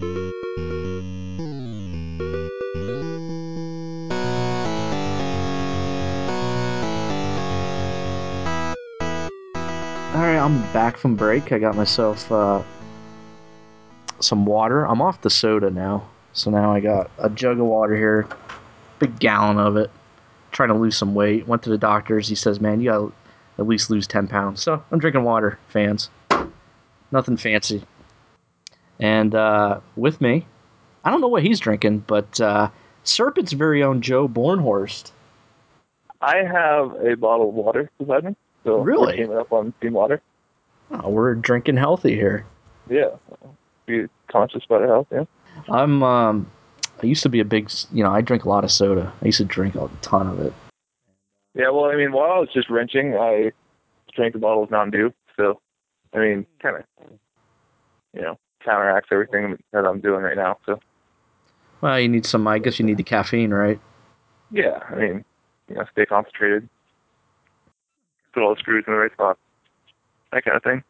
All right, I'm back from break. I got myself uh, some water. I'm off the soda now, so now I got a jug of water here, big gallon of it. Trying to lose some weight. Went to the doctor's. He says, "Man, you got to at least lose 10 pounds." So I'm drinking water, fans. Nothing fancy. And uh, with me, I don't know what he's drinking, but uh, Serpent's very own Joe Bornhorst. I have a bottle of water beside me. So Really? we're teaming up on team water. Oh, we're drinking healthy here. Yeah. Be conscious about our health, yeah. I'm um I used to be a big, you know, I drink a lot of soda. I used to drink a ton of it. Yeah, well, I mean, while I was just wrenching, I drank a bottle of Mountain Dew. So, I mean, kind of, you know, counteracts everything that I'm doing right now. So, Well, you need some I guess you need the caffeine, right? yeah, I mean, you know, stay concentrated, put all the screws in the right spot, that kind of thing.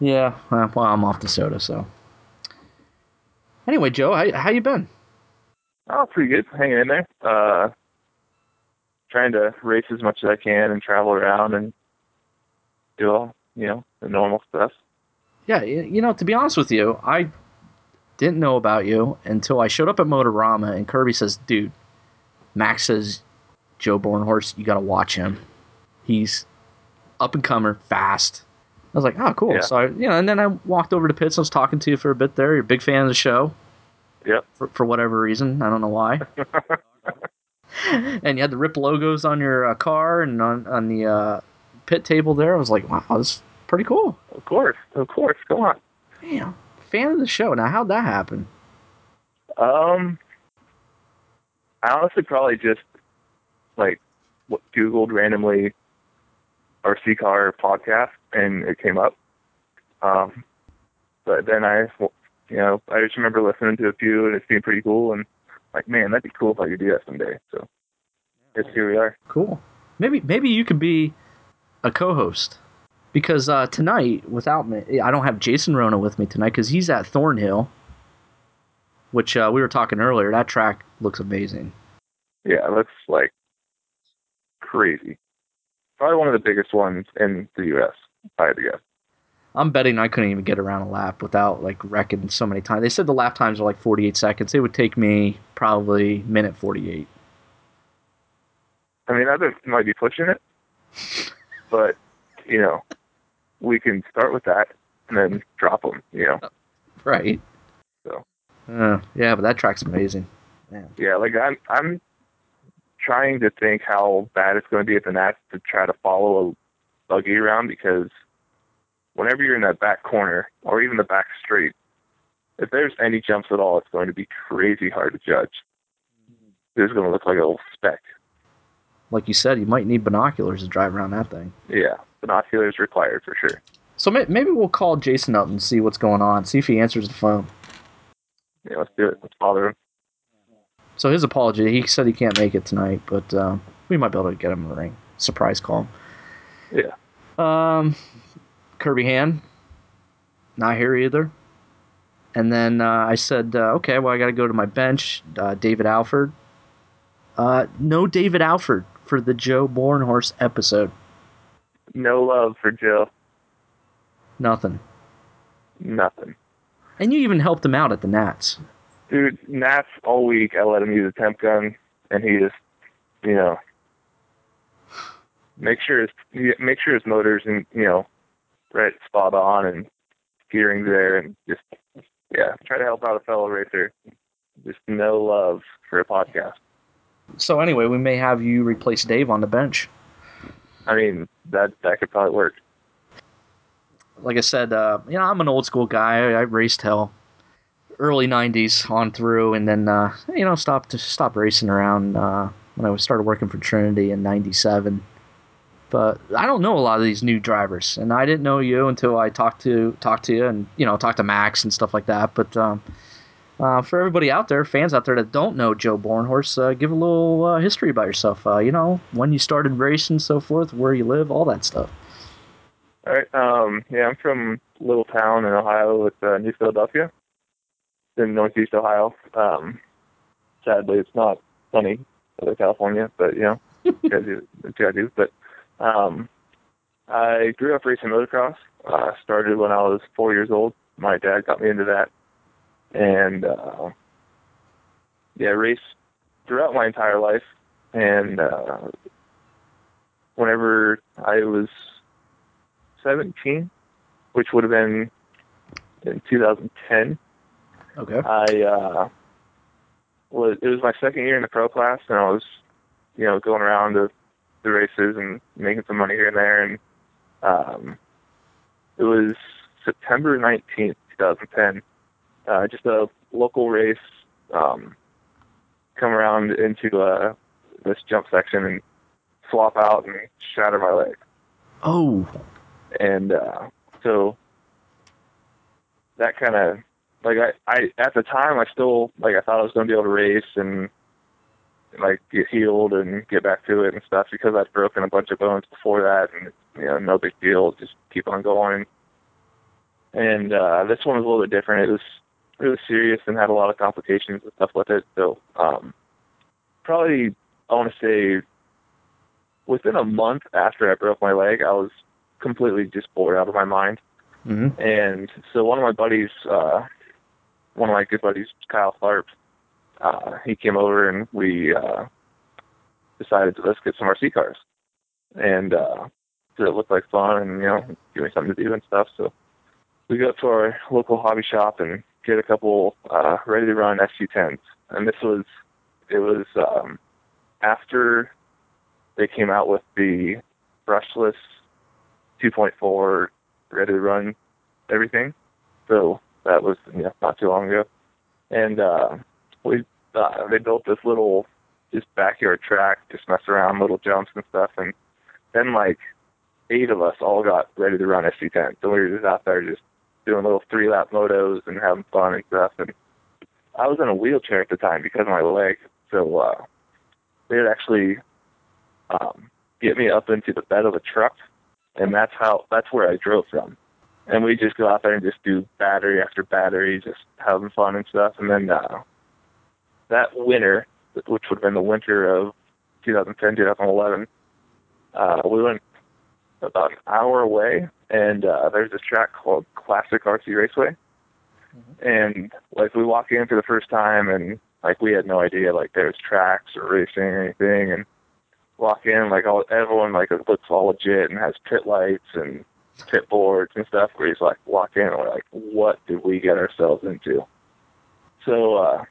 Yeah. Well, I'm off the soda, so. Anyway, Joe, how how you been? Oh, pretty good. Hanging in there. Uh, trying to race as much as I can and travel around and do all, you know, the normal stuff. Yeah, you know, to be honest with you, I didn't know about you until I showed up at Motorama and Kirby says, "Dude, Max says Joe Bornhorst, you got to watch him. He's up and comer, fast." I was like, "Oh, cool." Yeah. So, I, you know, and then I walked over to Pits. I was talking to you for a bit there. You're a big fan of the show Yep. for, for whatever reason. I don't know why. and you had the Rip logos on your uh, car and on on the uh, pit table there. I was like, "Wow, this is pretty cool." Of course, of course. Go on. Damn, fan of the show. Now, how'd that happen? Um, I honestly probably just like what Googled randomly RC car podcast and it came up. Um, but then I, you know, I just remember listening to a few and it seemed pretty cool and like, man, that'd be cool if I could do that someday. So, guess here we are. Cool. Maybe maybe you could be a co-host because uh, tonight, without me, I don't have Jason Rona with me tonight because he's at Thornhill, which uh, we were talking earlier. That track looks amazing. Yeah, that's like crazy. Probably one of the biggest ones in the U.S. I had to guess. I'm betting I couldn't even get around a lap without like wrecking so many times. They said the lap times are like 48 seconds. It would take me probably minute 48. I mean, I might be pushing it, but you know, we can start with that and then drop them. You know, Right. So. Uh, yeah, but that track's amazing. Man. yeah. Like I'm, I'm trying to think how bad it's going to be at the Nats to try to follow a buggy around because whenever you're in that back corner or even the back straight, if there's any jumps at all, it's going to be crazy hard to judge. It's going to look like a little speck. Like you said, you might need binoculars to drive around that thing. Yeah, binoculars required for sure. So may- maybe we'll call Jason up and see what's going on. See if he answers the phone. Yeah, let's do it. Let's bother him. So his apology. He said he can't make it tonight, but um, we might be able to get him in the ring. Surprise call. Yeah. Um, Kirby Hand, not here either. And then uh, I said, uh, okay, well I got to go to my bench. Uh, David Alford. Uh, no David Alford for the Joe Bornhorst episode. No love for Jill. Nothing. Nothing. And you even helped him out at the Nats. Dude, Nats all week I let him use a temp gun and he just you know make sure his make sure his motors and you know right spot on and gearing there and just yeah, try to help out a fellow racer. Just no love for a podcast. So anyway, we may have you replace Dave on the bench. I mean that that could probably work. like I said, uh, you know, I'm an old school guy. I, I raced hell, early '90s on through, and then uh, you know stopped stopped racing around uh, when I started working for Trinity in '97. But I don't know a lot of these new drivers, and I didn't know you until I talked to talked to you, and you know, talked to Max and stuff like that. But um, uh, for everybody out there, fans out there that don't know Joe Bornhorst, uh, give a little uh, history about yourself. Uh, you know, when you started racing, so forth, where you live, all that stuff. All right. Um, yeah, I'm from a little town in Ohio with uh, New Philadelphia. in Northeast Ohio. Um, sadly, it's not sunny Southern California, but you know, you do gotta do. But um, I grew up racing motocross. Uh, started when I was four years old. My dad got me into that, and uh, yeah, raced throughout my entire life. And uh, whenever I was 17, which would have been in 2010, Okay. I uh, was it was my second year in the pro class, and I was, you know, going around the the races and making some money here and there, and um, it was September 19th, 2010. Uh, just a local race. Um, come around into uh, this jump section and flop out and shatter my leg. Oh. And uh, so that kind of like I, I at the time I still like I thought I was going to be able to race and like get healed and get back to it and stuff because I'd broken a bunch of bones before that and you know no big deal just keep on going. And uh, this one was a little bit different. It was really serious and had a lot of complications and stuff with it. So um, probably I want to say within a month after I broke my leg, I was completely just bored out of my mind. Mm-hmm. And so one of my buddies, uh, one of my good buddies, Kyle Tharp, uh, he came over and we uh, decided to let's get some RC cars. And uh, so it looked like fun and, you know, give me something to do and stuff. So we go up to our local hobby shop and get a couple uh, ready to run SC10s. And this was, it was um, after they came out with the brushless 2.4 ready to run everything. So that was yeah, not too long ago. And uh, we uh, they built this little just backyard track, just mess around, little jumps and stuff. And then like eight of us all got ready to run SC10. So we were just out there just doing little three lap motos and having fun and stuff. And I was in a wheelchair at the time because of my leg. So uh, they'd actually um, get me up into the bed of the truck, and that's how that's where I drove from. And we just go out there and just do battery after battery, just having fun and stuff. And then uh, that winter, which would have been the winter of 2010, 2011, uh, we went about an hour away, and uh, there's this track called Classic RC Raceway. And like we walk in for the first time, and like we had no idea like there's tracks or racing or anything, and walk in like all everyone like it looks all legit and has pit lights and pit boards and stuff. Where he's like walk in and we're like, what did we get ourselves into? So uh,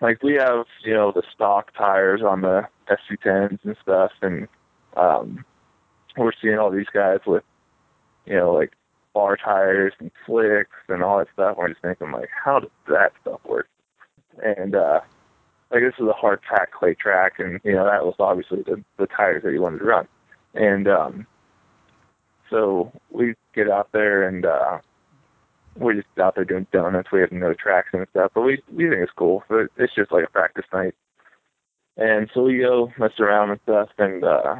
like we have you know the stock tires on the SC10s and stuff, and um, we're seeing all these guys with you know like bar tires and slicks and all that stuff. We're just thinking like, how does that stuff work? And uh, like this is a hard pack clay track, and you know that was obviously the the tires that you wanted to run. And um, so we get out there and uh, we're just out there doing donuts. We have no tracks and stuff, but we we think it's cool. So it's just like a practice night. And so we go mess around and stuff, and uh,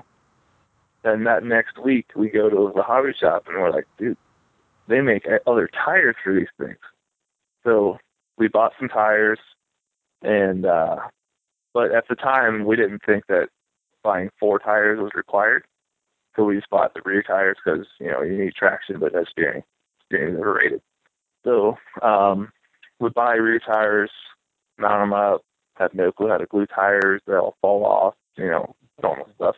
then that next week we go to the hobby shop, and we're like, dude, they make other tires for these things. So we bought some tires, and uh, but at the time we didn't think that buying four tires was required. So we just bought the rear tires because you know you need traction, but that's steering. Steering is overrated. So um, we buy rear tires, mount them up, have no clue how to glue tires. They all fall off, you know, normal stuff.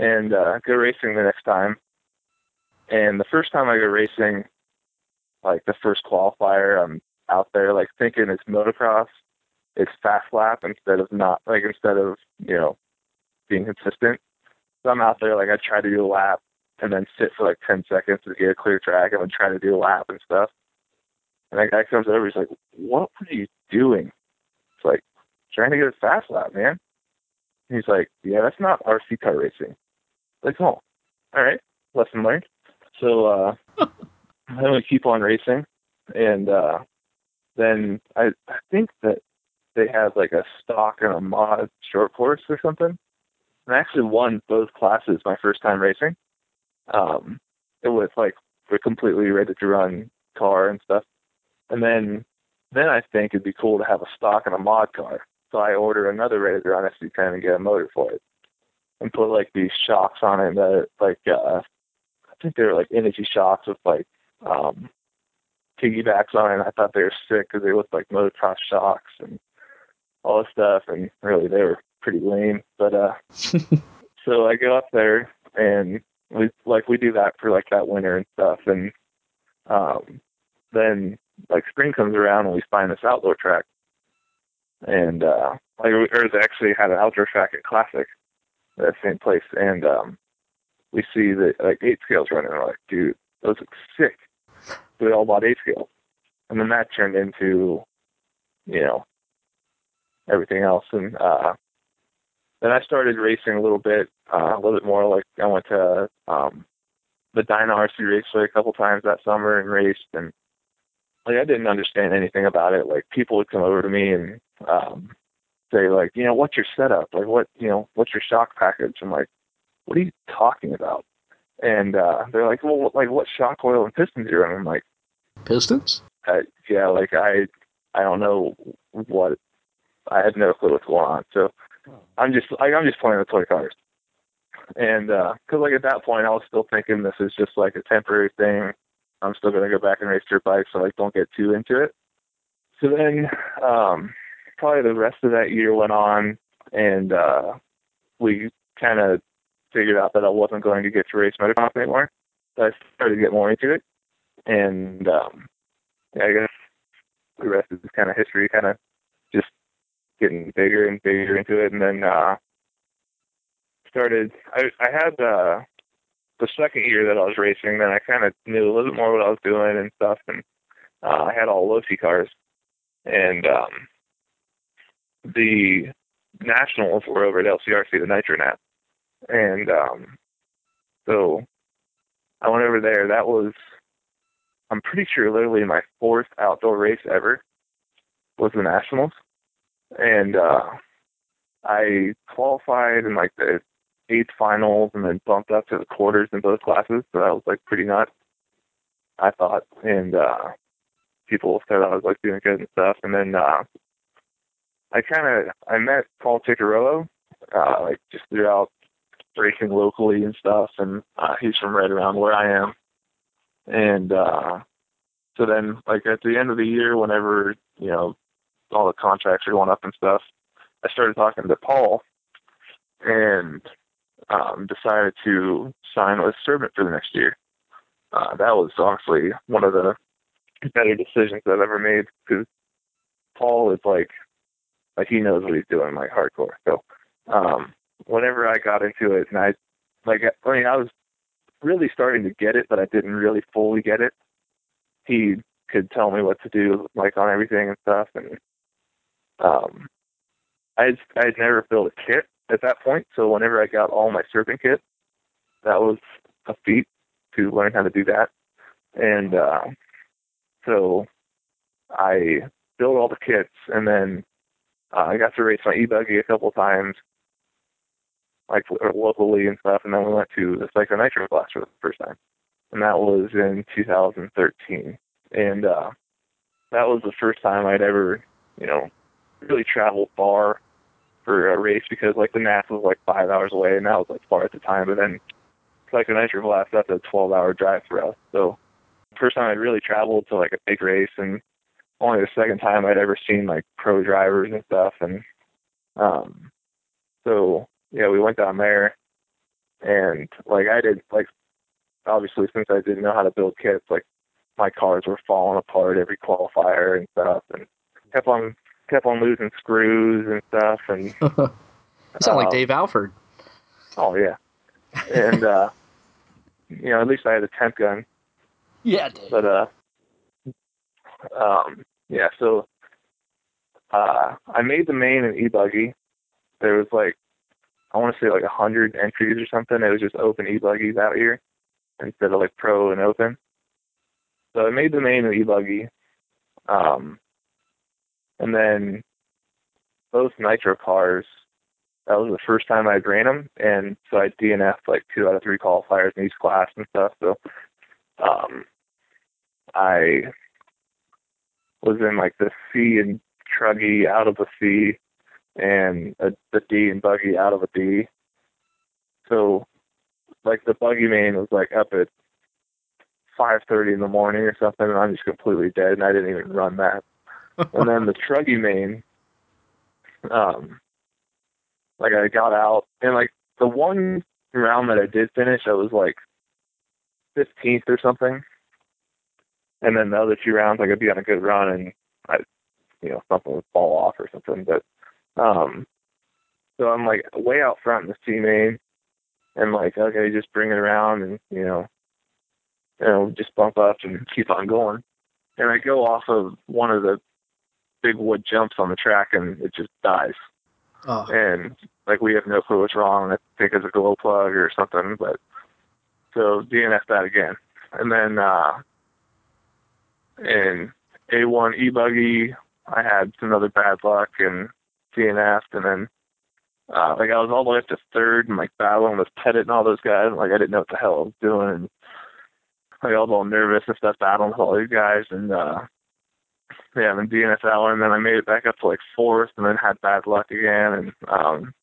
And uh, go racing the next time. And the first time I go racing, like the first qualifier, I'm out there like thinking it's motocross, it's fast lap instead of not like instead of you know being consistent. So I'm out there like I try to do a lap and then sit for like ten seconds to get a clear track and then try to do a lap and stuff. And that guy comes over, he's like, "What were you doing?" It's like trying to get a fast lap, man. He's like, "Yeah, that's not RC car racing." Like, oh, all right, lesson learned. So uh, then we keep on racing, and uh, then I I think that they had like a stock and a mod short course or something. And I actually won both classes my first time racing. Um, it was like a completely ready to run car and stuff. And then then I think it'd be cool to have a stock and a mod car. So I order another Razor on SC10 and get a motor for it, and put like these shocks on it that like uh, I think they were like energy shocks with like um, piggybacks on it. And I thought they were sick because they looked like motocross shocks and all this stuff, and really they were pretty lame. But uh, so I go up there and we like we do that for like that winter and stuff, and um, then like spring comes around and we find this outdoor track, and uh, like or they actually had an outdoor track at Classic, that same place, and um, we see the like eight scales running. And we're like, dude, those look sick. So we all bought eight scales, and then that turned into, you know, everything else, and uh, then I started racing a little bit, uh, a little bit more. Like I went to um, the Dyna RC Raceway a couple times that summer and raced, and like I didn't understand anything about it. Like people would come over to me and um, say like, you know, what's your setup? Like what, you know, what's your shock package? I'm like, what are you talking about? And uh, they're like, well, like what shock oil and pistons are you running? I'm like, Pistons? uh, yeah, like I, I don't know what, I had no clue what's going on. So I'm just, like, I'm just playing with toy cars. And uh 'cause like at that point, I was still thinking this is just like a temporary thing. I'm still gonna go back and race dirt bikes, so like don't get too into it. So then, um, probably the rest of that year went on, and uh, we kind of figured out that I wasn't going to get to race motocross anymore. So I started to get more into it, and um, yeah, I guess the rest is kind of history. Kind of just getting bigger and bigger into it, and then uh, started. I I had uh, the second year that I was racing, then I kind of knew a little bit more what I was doing and stuff, and uh, I had all Losi cars, and um, the nationals were over at LCRC, the Nitronat, and um, so I went over there. That was, I'm pretty sure, literally my fourth outdoor race ever was the nationals, and uh, I qualified in like the eighth finals and then bumped up to the quarters in both classes. So that was like pretty nuts. I thought, and uh, people said I was like doing good and stuff. And then uh, I kind of I met Paul Ticarello, uh, like just throughout racing locally and stuff, and uh, he's from right around where I am. And uh, so then, like at the end of the year, whenever you know all the contracts are going up and stuff, I started talking to Paul, and um, decided to sign with Serpent for the next year. Uh, that was honestly one of the better decisions I've ever made because Paul is like, like he knows what he's doing, like hardcore. So, um, whenever I got into it, and I, like, I mean, I was really starting to get it, but I didn't really fully get it. He could tell me what to do, like on everything and stuff, and um, I I had never built a kit at that point. So whenever I got all my serpent kit, that was a feat to learn how to do that. And uh, so I built all the kits, and then uh, I got to race my e-buggy a couple times, like locally and stuff. And then we went to the Psycho Nitro Blast for the first time, and that was in 2013. And uh, that was the first time I'd ever, you know, really traveled far for a race because like the Nats was like five hours away and that was like far at the time. But then a Nitro Blast, that's a 12 hour drive for us. So first time I'd really traveled to like a big race and only the second time I'd ever seen like pro drivers and stuff. And um, so yeah, we went down there and like I did like obviously since I didn't know how to build kits, like my cars were falling apart every qualifier and stuff and kept on kept on losing screws and stuff. And you sound like um, Dave Alford. Oh yeah, and uh, you know at least I had a temp gun. Yeah, Dave. But uh, um, yeah. So uh, I made the main and e-buggy. There was like I want to say like a hundred entries or something. It was just open e-buggies out here instead of like pro and open. So I made the main and e-buggy. Um, and then both nitro cars, that was the first time I ran them, and so I DNF'd like two out of three qualifiers in each class and stuff. So um, I was in like the C and truggy out of a C and a, the D and buggy out of a D. So like the buggy main was like up at five thirty in the morning or something and I'm just completely dead and I didn't even run that. and then the truggy main, um like I got out and like the one round that I did finish I was like fifteenth or something. And then the other two rounds I could be on a good run and I you know, something would fall off or something. But um so I'm like way out front in the C main and like, okay, just bring it around and, you know, you know, just bump up and keep on going. And I go off of one of the big wood jumps on the track and it just dies. Oh, And like we have no clue what's wrong. I think it's a glow plug or something, but so DNF that again. And then uh in A one E buggy I had some other bad luck and DNF and then uh like I was all the way up to third and like battling with Pettit and all those guys and like I didn't know what the hell I was doing and like I was all nervous and stuff battling with all these guys and uh yeah, and then DNF one and then I made it back up to like fourth and then had bad luck again and um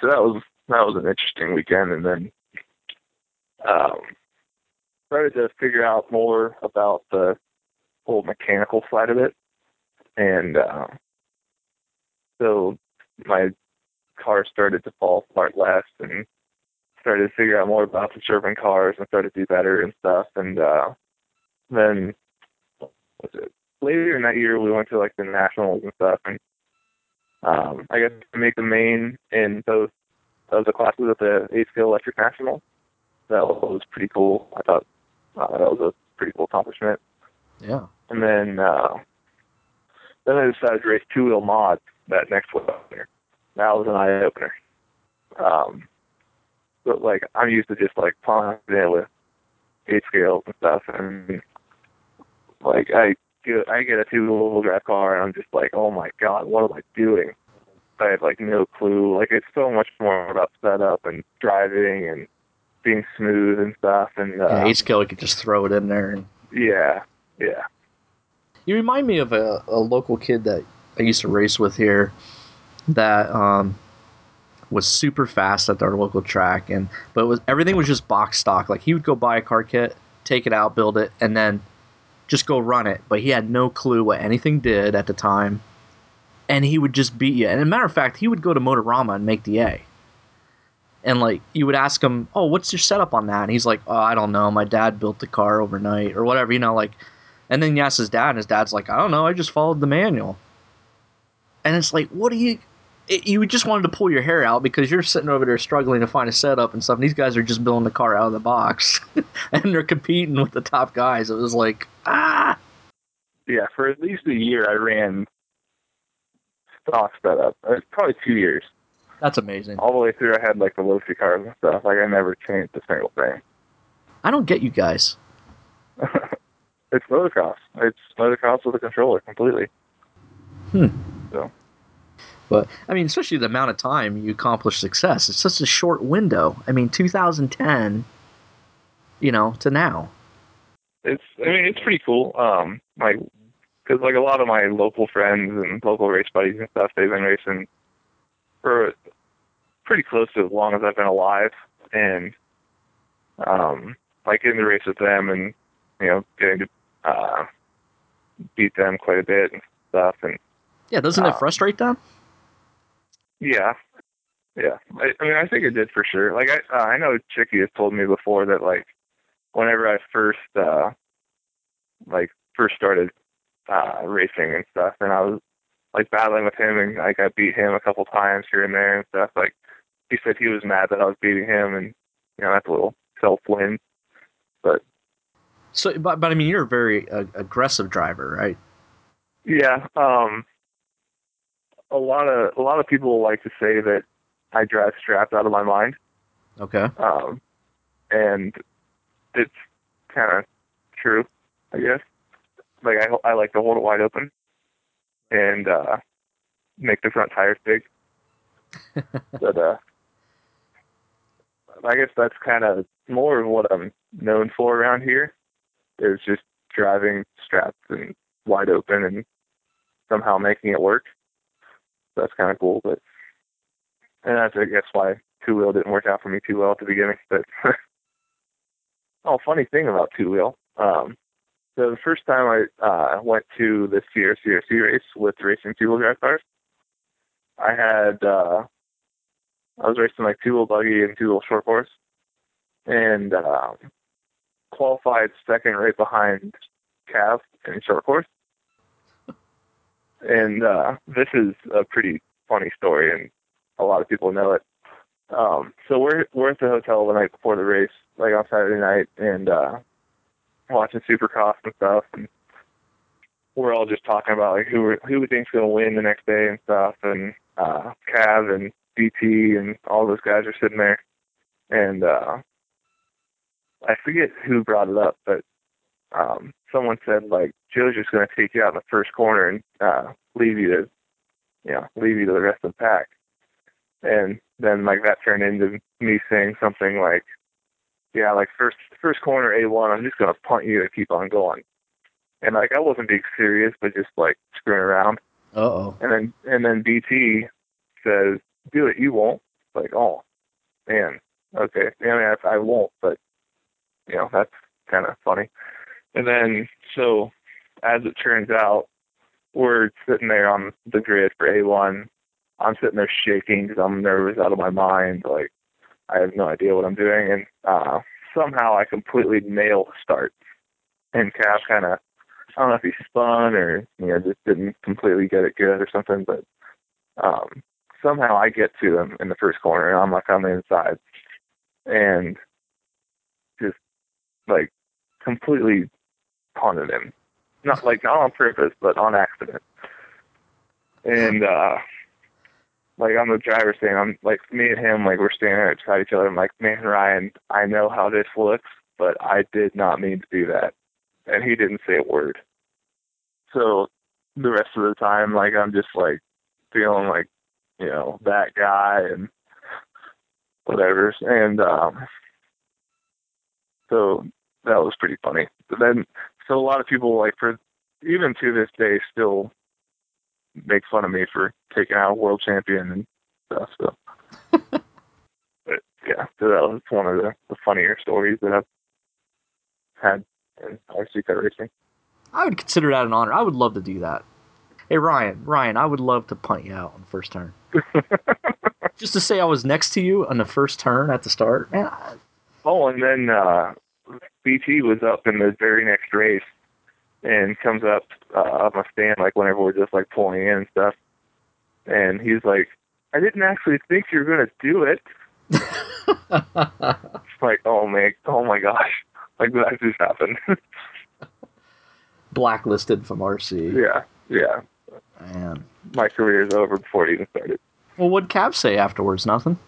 so that was that was an interesting weekend and then um started to figure out more about the whole mechanical side of it and uh so my car started to fall apart less and started to figure out more about the conserving cars and started to do better and stuff and uh then was it later in that year we went to like the nationals and stuff and um I got to make the main in both of the classes at the eight scale electric national. That was pretty cool. I thought uh, that was a pretty cool accomplishment. yeah. And then uh then I decided to race two wheel mod that next winter. That was an eye opener. Um but like I'm used to just like plowing it with eight scales and stuff and like I get I get a two wheel drive car and I'm just like, Oh my god, what am I doing? I have like no clue. Like it's so much more about setup and driving and being smooth and stuff and uh Yeah, could just throw it in there. And yeah, yeah. you remind me of a, a local kid that I used to race with here that um, was super fast at our local track, and but it was everything was just box stock. Like he would go buy a car kit, take it out, build it, and then just go run it. But he had no clue what anything did at the time, and he would just beat you. And a matter of fact, he would go to Motorama and make the A. And like you would ask him, "Oh, what's your setup on that?" And he's like, "Oh, I don't know. My dad built the car overnight or whatever." You know, like. And then you ask his dad, and his dad's like, "I don't know. I just followed the manual." And it's like, what do you? It, you just wanted to pull your hair out because you're sitting over there struggling to find a setup and stuff. And these guys are just building the car out of the box, and they're competing with the top guys. It was like, ah, Yeah, for at least a year I ran stock setup. Uh, probably two years. That's amazing. All the way through I had like the Losi cars and stuff. Like I never changed a single thing. I don't get you guys. it's motocross. It's motocross with a controller completely. Hmm. So But I mean, especially the amount of time you accomplish success. It's such a short window. I mean, 2010, you know, to now. it's I mean it's pretty cool. Um, like because like a lot of my local friends and local race buddies and stuff, they've been racing for pretty close to as long as I've been alive, and um, like getting the race with them and you know getting to uh, beat them quite a bit and stuff, and Yeah, doesn't it Uh, frustrate them? yeah, yeah. I, I mean I think it did for sure. Like I uh, I know Chicky has told me before that like whenever I first uh like first started uh racing and stuff and I was like battling with him and like I beat him a couple times here and there and stuff like he said he was mad that I was beating him and you know that's a little self win But So, but, but I mean, you're a very uh, aggressive driver, right? yeah um a lot of a lot of people like to say that I drive strapped out of my mind Okay. um and it's kind of true I guess like I I like to hold it wide open and uh make the front tires big but uh I guess that's kind of more of what I'm known for around here is just driving strapped and wide open and somehow making it work. That's kind of cool, but and that's I guess why two wheel didn't work out for me too well at the beginning. But oh, funny thing about two wheel. Um, so the first time I uh, went to the CRCRC race with racing two wheel drive cars, I had uh, I was racing like two wheel buggy and two wheel short course, and uh, qualified second right behind Cav in short course. And uh, this is a pretty funny story, and a lot of people know it. Um, so we're we're at the hotel the night before the race, like on Saturday night, and uh, watching Supercross and stuff, and we're all just talking about like who who we think's gonna win the next day and stuff, and uh, Cav and BT and all those guys are sitting there, and uh, I forget who brought it up, but um, someone said like Joe's just gonna take you out in the first corner and uh, leave you to, you know, leave you to the rest of the pack, and then like that turned into me saying something like, yeah, like first first corner A one, I'm just gonna punt you and keep on going. And like I wasn't being serious, but just like screwing around. Uh oh. And then and then BT says, "Do it, you won't." Like, oh, man, okay. I mean, I, I won't, but you know that's kind of funny. And then so, as it turns out, we're sitting there on the grid for A1. I'm sitting there shaking because I'm nervous out of my mind. Like I have no idea what I'm doing, and uh, somehow I completely nail the start. And Cav kind of, I don't know if he spun or you know just didn't completely get it good or something, but um, somehow I get to him in the first corner, and I'm like on the inside, and just like completely punted him. Not like not on purpose, but on accident. And uh like I'm the driver's saying, I'm like me and him, like we're standing there beside each other. I'm like, man, Ryan, I know how this looks, but I did not mean to do that. And he didn't say a word. So the rest of the time, like I'm just like feeling like, you know, that guy and whatever. And um so that was pretty funny. But then so a lot of people like for even to this day still make fun of me for taking out a world champion and stuff. So, but yeah, so that was one of the, the funnier stories that I've had in RC car racing. I would consider that an honor. I would love to do that. Hey Ryan, Ryan, I would love to punt you out on the first turn. Just to say I was next to you on the first turn at the start. Man, I, oh, and then uh, BT was up in the very next race and comes up uh, up my stand like whenever we're just like pulling in and stuff, and he's like, "I didn't actually think you were gonna do it." it's like, oh man, oh my gosh, like that just happened. blacklisted from RC. yeah, yeah. Man. My career is over before it even started. Well, what'd Cav say afterwards? Nothing.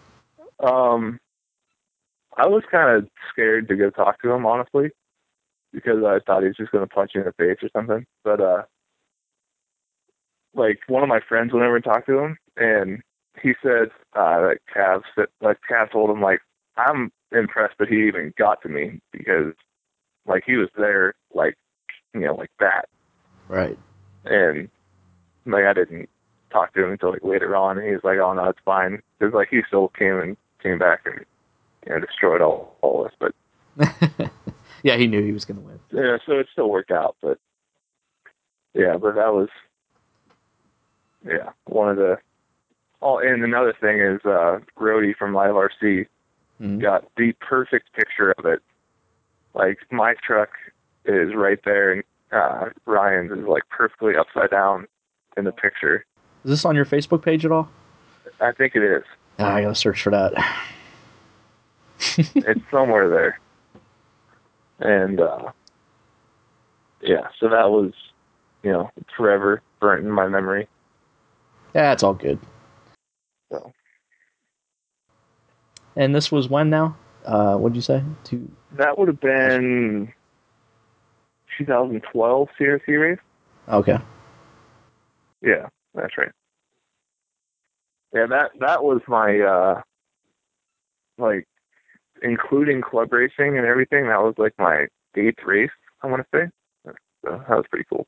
Um, I was kind of scared to go talk to him, honestly, because I thought he was just going to punch you in the face or something. But uh, like one of my friends went over and talked to him, and he said uh, that Cav said, like Cav told him like I'm impressed that he even got to me because like he was there like you know like that, Right. and like I didn't talk to him until like later on, and he was like, oh no, it's fine, because like he still came and came back and you know destroyed all all of us, but yeah, he knew he was going to win. yeah, so it still worked out, but yeah, but that was yeah one of the. Oh, and another thing is uh Rody from Live RC Mhm. got the perfect picture of it. Like my truck is right there, and uh Ryan's is like perfectly upside down in the picture. Is this on your Facebook page at all? I think it is. Ah, I gotta search for that. it's somewhere there. And uh yeah, so that was you know, forever burnt in my memory. Yeah, it's all good. So And this was when now? Uh, what'd you say? Two. that would have been 2012 Series. Okay. Yeah, that's right. Yeah, that that was my uh like including club racing and everything, that was like my eighth race, I wanna say. So that was pretty cool.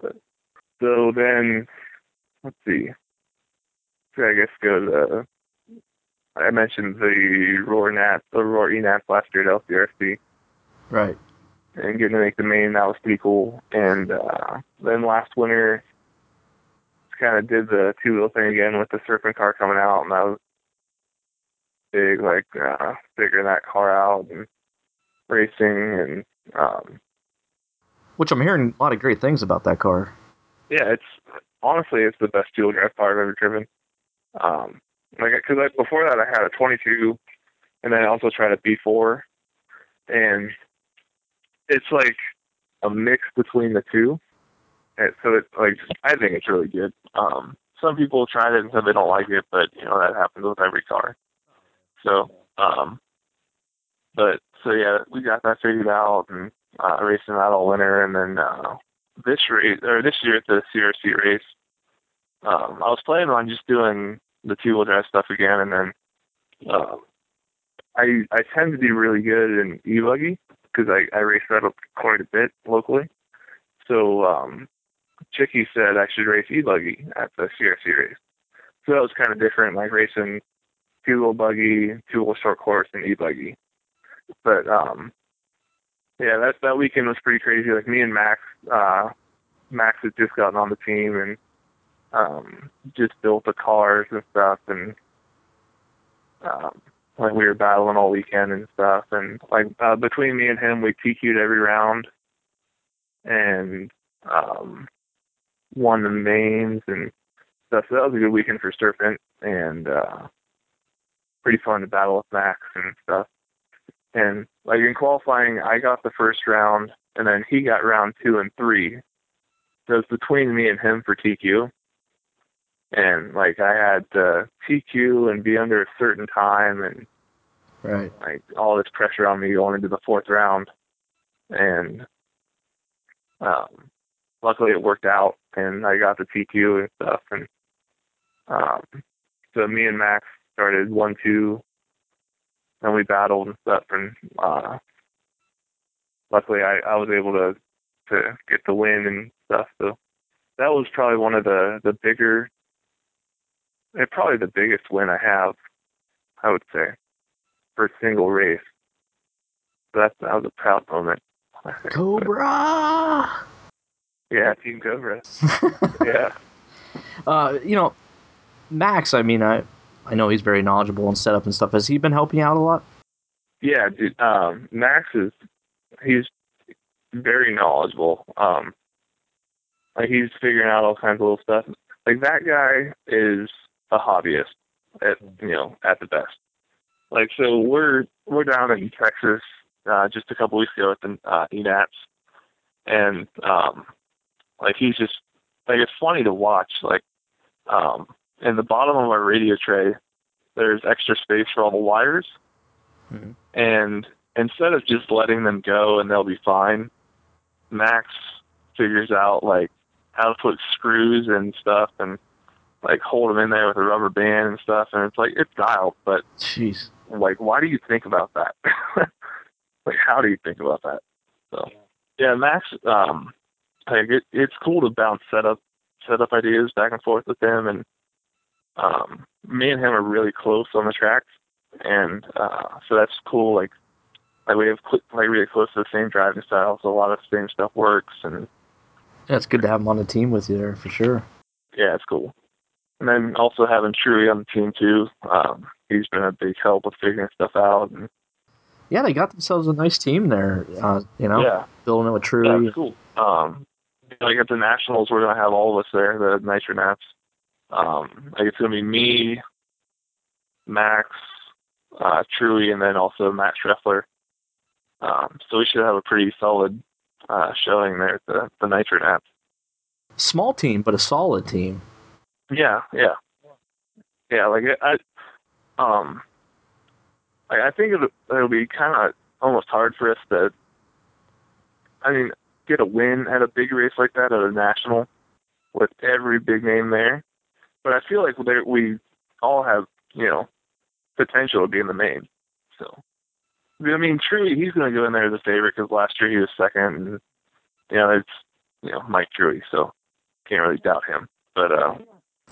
But so then, let's see. So I guess go to. I mentioned the Roar Nat, the Roar ENATs last year at LCRC, Right. and getting to make the main. That was pretty cool. And uh, then last winter, kind of did the two wheel thing again with the Serpent car coming out, and I was big, like uh, figuring that car out and racing and um, Which I'm hearing a lot of great things about that car. yeah, it's honestly it's the best dual drive car I've ever driven. Um, like because like, before that I had a 22, and then I also tried a B4, and it's like a mix between the two. So it's like I think it's really good. Um, some people tried it and said they don't like it, but you know that happens with every car. So, um, but so yeah, we got that figured out and uh, racing that all winter, and then uh, this race or this year at the CRC race, um, I was planning on just doing the two wheel drive stuff again, and then uh, I I tend to be really good in e buggy because I I race that quite a bit locally. So um, Chicky said I should race e buggy at the CRC race. So that was kind of different, like racing two wheel buggy, two wheel short course, and e buggy. But um, yeah, that that weekend was pretty crazy. Like me and Max, uh, Max had just gotten on the team and um, just built the cars and stuff, and um, like we were battling all weekend and stuff. And like uh, between me and him, we TQ'd every round and um, won the mains and stuff. So that was a good weekend for Serpent and uh, pretty fun to battle with Max and stuff. And like in qualifying, I got the first round, and then he got round two and three. So it's between me and him for TQ. And like I had to TQ and be under a certain time, and Right. like all this pressure on me going into the fourth round. And um, luckily it worked out, and I got the TQ and stuff. And um, so me and Max started one two and we battled and stuff and uh luckily I, I was able to to get the win and stuff so that was probably one of the the bigger eh, probably the biggest win I have I would say for a single race that that was a proud moment think. But, Cobra. Yeah Team Cobra yeah Uh, you know, Max. I mean, I I know he's very knowledgeable in setup and stuff. Has he been helping out a lot? Yeah, dude. Um, Max is he's very knowledgeable. Um, like he's figuring out all kinds of little stuff. Like that guy is a hobbyist at you know at the best. Like so, we're we're down in Texas uh, just a couple weeks ago at the uh, ENATS, and um, like he's just like it's funny to watch. Like um, in the bottom of our radio tray, there's extra space for all the wires Mhm. and instead of just letting them go and they'll be fine, Max figures out like how to put screws and stuff and like hold them in there with a rubber band and stuff. And it's like it's dialed, but Jeez. like, why do you think about that? like, how do you think about that? So, yeah, Max. Um, like it, it's cool to bounce setup setup ideas back and forth with him, and um, me and him are really close on the tracks, and uh, so that's cool. Like, like we have cl- like really close to the same driving style, so a lot of the same stuff works, and Yeah, it's good to have him on the team with you there for sure. yeah, it's cool. And then also having Truhe on the team too. Um, he's been a big help with figuring stuff out. And, Yeah, they got themselves a nice team there. Uh, you know, Yeah, building it with yeah, Truly. it's cool. Um, like at the Nationals, we're gonna have all of us there, the Nitro Nats. Um, like it's gonna be me, Max, uh, Truhe, and then also Matt Schreffler. Um, so we should have a pretty solid uh, showing there at the, the Nitro Nats. Small team, but a solid team. Yeah, yeah, yeah. Like I, um, like I think it'll, it'll be kind of almost hard for us to. I mean, get a win at a big race like that at a national, with every big name there. But I feel like we all have, you know, potential to be in the main. So, I mean, Truhe, he's going to go in there as a favorite because last year he was second, and you know, it's you know Mike Truhe. So, can't really doubt him. But uh,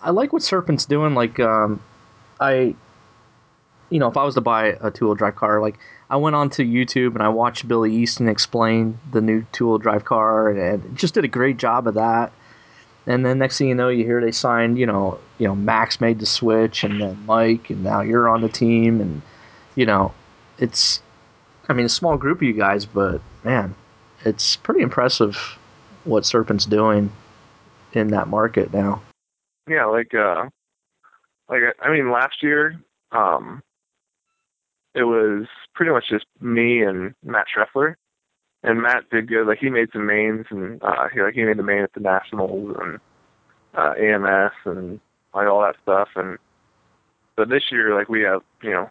I like what Serpent's doing. Like, um, I, you know, if I was to buy a two wheel drive car, like I went onto YouTube and I watched Billy Easton explain the new two wheel drive car, and, and just did a great job of that. And then next thing you know, you hear they signed, you know, you know, Max made the switch, and then Mike, and now you're on the team, and you know, it's, I mean, a small group of you guys, but man, it's pretty impressive what Serpent's doing in that market now. Yeah, like uh, like I mean, last year, um, it was pretty much just me and Matt Schreffler, and Matt did good. Like he made some mains, and uh, he like he made the main at the Nationals and uh, AMS and like all that stuff. And but this year, like we have, you know,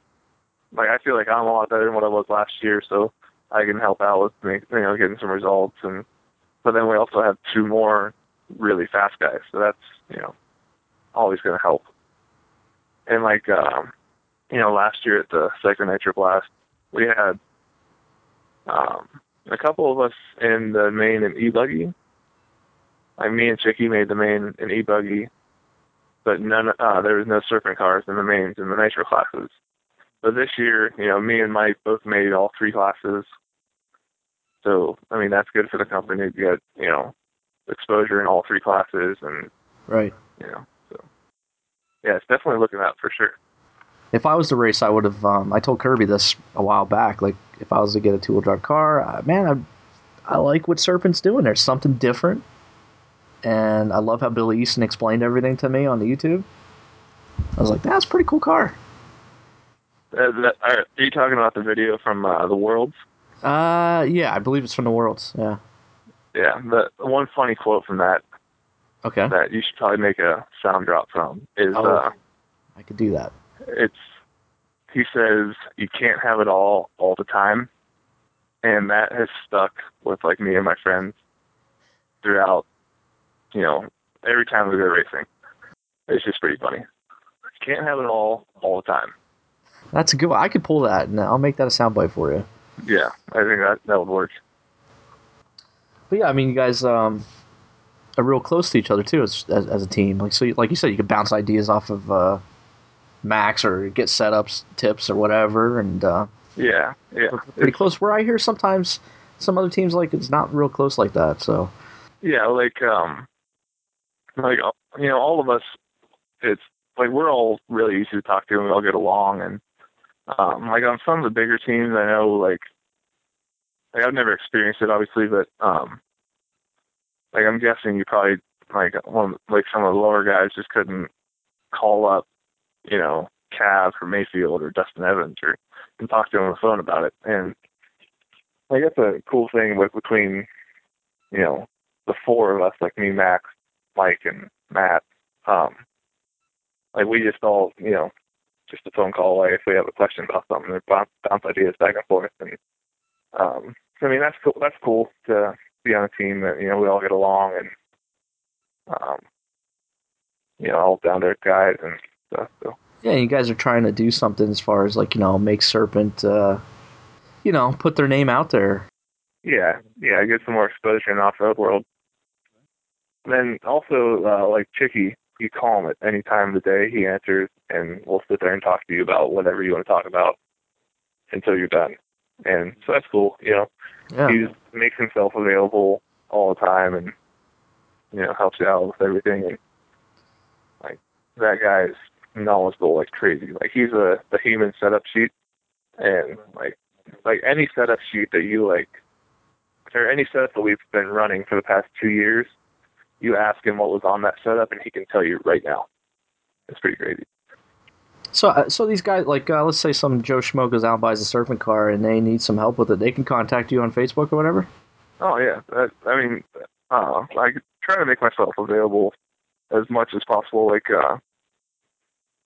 like I feel like I'm a lot better than what I was last year, so I can help out with make, you know getting some results. And but then we also have two more really fast guys, so that's you know always going to help. And like um, you know, last year at the Psycho Nitro Blast, we had um, a couple of us in the main and e-buggy. Like me and Chicky made the main and e-buggy, but none. Uh, there was no Serpent cars in the mains in the nitro classes. But this year, you know, me and Mike both made all three classes. So I mean, that's good for the company to get you know exposure in all three classes, and right, you know, so yeah, it's definitely looking up for sure. If I was to race, I would have. Um, I told Kirby this a while back. Like, if I was to get a two wheel drive car, uh, man, I, I like what Serpent's doing. There's something different, and I love how Billy Easton explained everything to me on the YouTube. I was like, that's a pretty cool car. Uh, that, are you talking about the video from uh, the Worlds? Uh, yeah, I believe it's from the Worlds. Yeah. Yeah, the one funny quote from that. Okay. That you should probably make a sound drop from is. Oh, uh, I could do that. It's. He says you can't have it all all the time, and that has stuck with like me and my friends throughout. You know, every time we go racing, it's just pretty funny. You can't have it all all the time. That's a good one. I could pull that, and I'll make that a soundbite for you. Yeah, I think that that would work. But yeah, I mean, you guys um, are real close to each other too as, as, as a team. Like so, like you said, you could bounce ideas off of uh, Max or get setups, tips, or whatever, and uh, yeah, yeah, pretty it's, close. Where I hear sometimes some other teams like it's not real close like that. So yeah, like um, like you know, all of us, it's like we're all really easy to talk to, and we all get along, and um, like on some of the bigger teams, I know like like I've never experienced it, obviously, but um, like I'm guessing you probably like one like some of the lower guys just couldn't call up, you know, Cav or Maifield or Dustin Evans or and talk to him on the phone about it. And like that's a cool thing with between, you know, the four of us, like me, Max, Mike, and Matt. Um, like we just all, you know, just a phone call away if we have a question about something, and bounce, bounce ideas back and forth, and um, I mean, that's cool. That's cool to be on a team that you know we all get along and um, you know all down there guys and stuff. So. Yeah, you guys are trying to do something as far as like you know make Serpent, uh, you know, put their name out there. Yeah, yeah, get some more exposure in off-road world. then also, uh, like Chicky, you call him at any time of the day, he answers, and we'll sit there and talk to you about whatever you want to talk about until you're done and so that's cool. You know, yeah. he just makes himself available all the time, and you know helps you out with everything. And like that guy's knowledgeable like crazy. Like he's a the human setup sheet, and like like any setup sheet that you like, or any setup that we've been running for the past two years, you ask him what was on that setup, and he can tell you right now. It's pretty crazy. So, uh, so these guys, like, uh, let's say some Joe Schmo goes out and buys a Serpent car, and they need some help with it. They can contact you on Facebook or whatever. Oh yeah, that, I mean, uh, I try to make myself available as much as possible. Like, uh,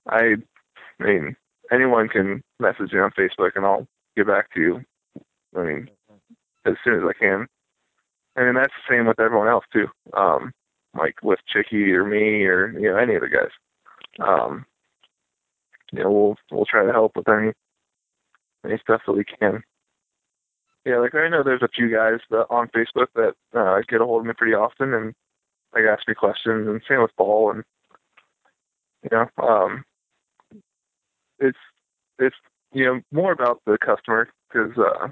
I, mean, anyone can message me on Facebook, and I'll get back to you. I mean, as soon as I can. Mean, that's the same with everyone else too. Um, like with Chicky or me or you know any of the guys. Um, you know, we'll we'll try to help with any any stuff that we can. Yeah, like I know there's a few guys that on Facebook that uh, get a hold of me pretty often, and like ask me questions, and same with Paul, and you know, um, it's it's you know more about the customer because uh,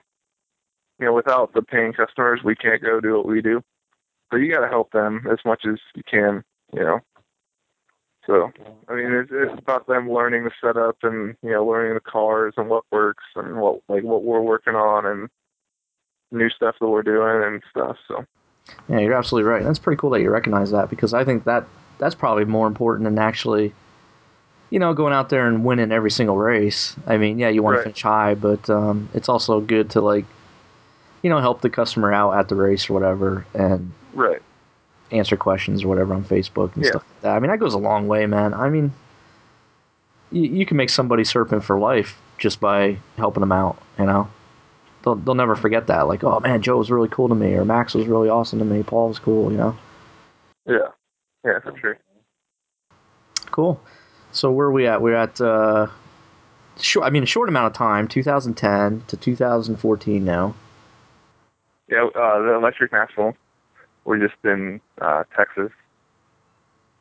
you know without the paying customers, we can't go do what we do. But you got to help them as much as you can, you know. So I mean, it's, it's about them learning the setup and you know learning the cars and what works and what like what we're working on and new stuff that we're doing and stuff. So Yeah, you're absolutely right. That's pretty cool that you recognize that because I think that that's probably more important than actually, you know, going out there and winning every single race. I mean, yeah, you want Right. to finish high, but um, it's also good to like, you know, help the customer out at the race or whatever, and right, answer questions or whatever on Facebook and Yeah. stuff like that. I mean, that goes a long way, man. I mean, you, you can make somebody serpent for life just by helping them out, you know? They'll, they'll never forget that. Like, oh man, Joe was really cool to me, or Max was really awesome to me, Paul was cool, you know? yeah, yeah, for sure. Cool. So where are we at? We're at, uh, short, I mean, a short amount of time, 2010 to 2014 now. Yeah, uh, the Electric National. We're just in uh, Texas,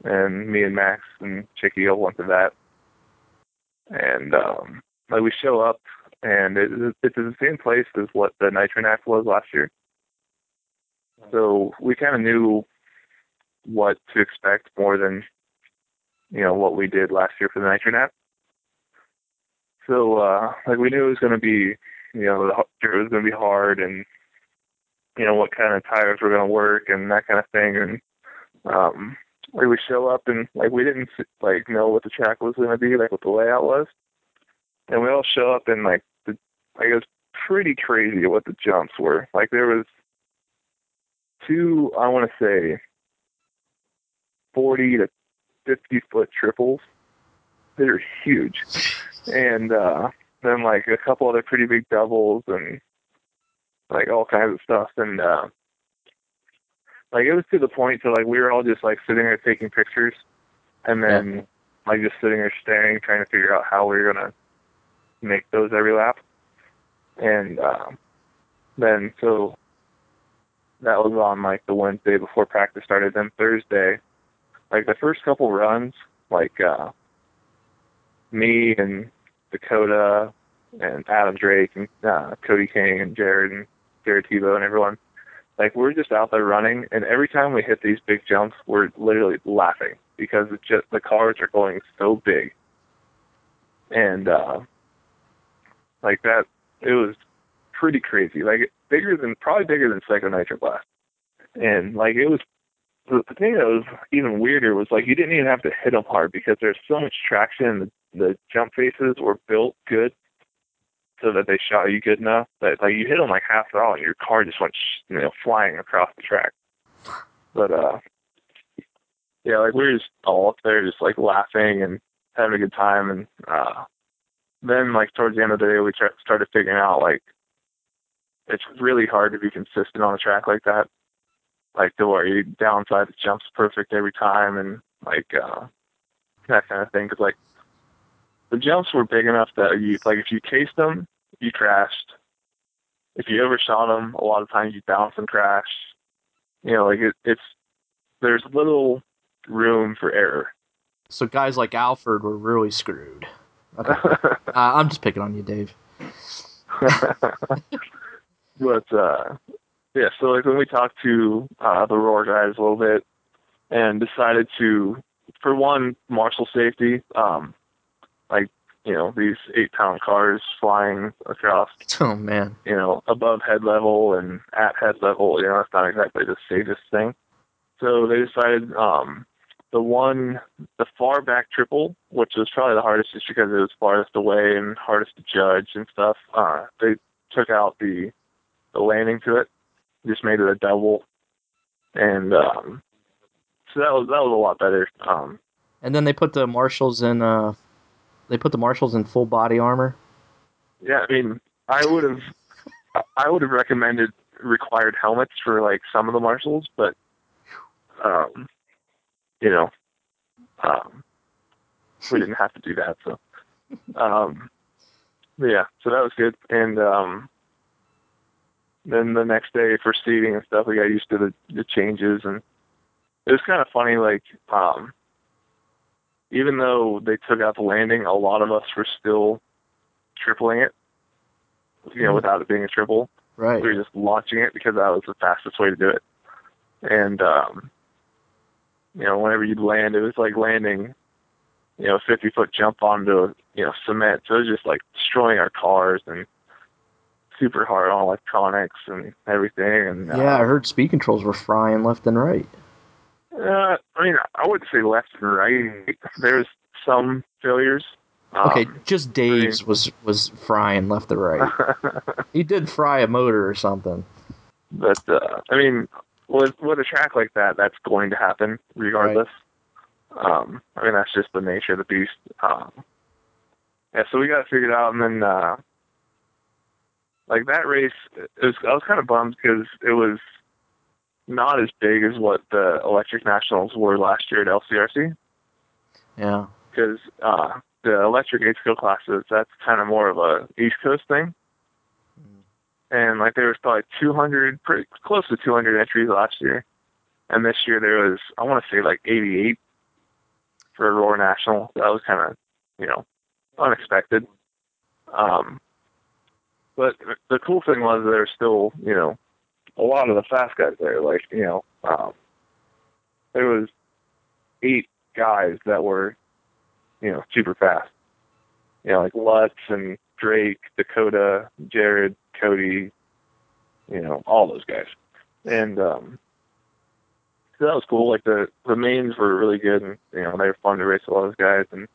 and me and Max and Chicky all went to that. And um, like we show up, and it, it's the same place as what the Nitro Nats was last year. So we kind of knew what to expect more than you know what we did last year for the Nitro Nats. So uh, like we knew it was going to be you know the- it was going to be hard and you know, what kind of tires were going to work and that kind of thing. And um, like we show up and like we didn't like know what the track was going to be, like what the layout was. And we all show up and like the like it was pretty crazy what the jumps were. Like there was two, I want to say, forty to fifty foot triples. They're huge, and uh, then like a couple other pretty big doubles and like all kinds of stuff. And uh like it was to the point to like we were all just like sitting there taking pictures and then like just sitting there staring trying to figure out how we were gonna make those every lap. And um then so that was on like the Wednesday before practice started. Then Thursday like the first couple runs like uh me and Dakota and Adam Drake and uh, Cody King and Jared and Jared Tebo and everyone. Like we're just out there running, and every time we hit these big jumps, we're literally laughing because it's just the cars are going so big, and uh, like that, it was pretty crazy. Like bigger than probably bigger than Psycho Nitro Blast, and like it was. The was even weirder was like you didn't even have to hit them hard because there's so much traction. The, the jump faces were built good so that they shot you good enough that like you hit them like half throttle and your car just went sh- you know flying across the track. But uh, yeah, like we were just all up there just like laughing and having a good time, and uh, then like towards the end of the day we tra- started figuring out like it's really hard to be consistent on a track like that, like the way you downside the jumps perfect every time and like uh, that kind of thing. Because like the jumps were big enough that you like if you cased them, you crashed. If you overshot them, a lot of times you bounce and crash. You know, like it, it's there's little room for error. So guys like Alfred were really screwed. Okay. uh, I'm just picking on you, Dave. but uh yeah, so like when we talked to uh the Roar guys a little bit and decided to for one, marshal safety, um like, you know, these eight pound cars flying across, Oh man. you know, above head level and at head level, you know, it's not exactly the safest thing. So they decided um the one the far back triple, which was probably the hardest just because it was farthest away and hardest to judge and stuff, uh they took out the the landing to it, just made it a double, and um, so that was that was a lot better. Um, And then they put the marshals in. Uh, they put the marshals in full body armor. yeah, I mean, I would have I would have recommended required helmets for like some of the marshals, but um, you know, um, we didn't have to do that. So, um, yeah, so that was good. And um, then the next day for seating and stuff, we got used to the, the changes and it was kind of funny. Like, um, even though they took out the landing, a lot of us were still tripling it. You know, Mhm. without it being a triple, Right. we were just launching it because that was the fastest way to do it. And um, you know, whenever you'd land, it was like landing, you know, a 50 foot jump onto you know cement. So it was just like destroying our cars and super hard on electronics and everything. And Yeah, I uh, heard speed controls were frying left and right. Uh, I mean, I wouldn't say left and right. There's some failures. Okay, Um, just Dave's was was frying left and right. He did fry a motor or something. but uh, I mean, with with a track like that, that's going to happen regardless. Um, I mean, that's just the nature of the beast. Um, yeah, so we got to figure it figured out, and then uh, like that race, it was I was kind of bummed because it was not as big as what the electric nationals were last year at LCRC. Yeah. because uh, the electric eight scale classes that's kind of more of a East Coast thing, and like there was probably 200, pretty close to 200 entries last year, and this year there was I want to say like 88 for Aurora National. That was kind of you know unexpected. Um, but the cool thing was there's still you know a lot of the fast guys there. Like you know um, there was eight guys that were you know, super fast. You know, like Lutz and Drake, Dakota, Jared, Cody, you know, all those guys. And um so that was cool. Like the the mains were really good and you know, they were fun to race with all those guys and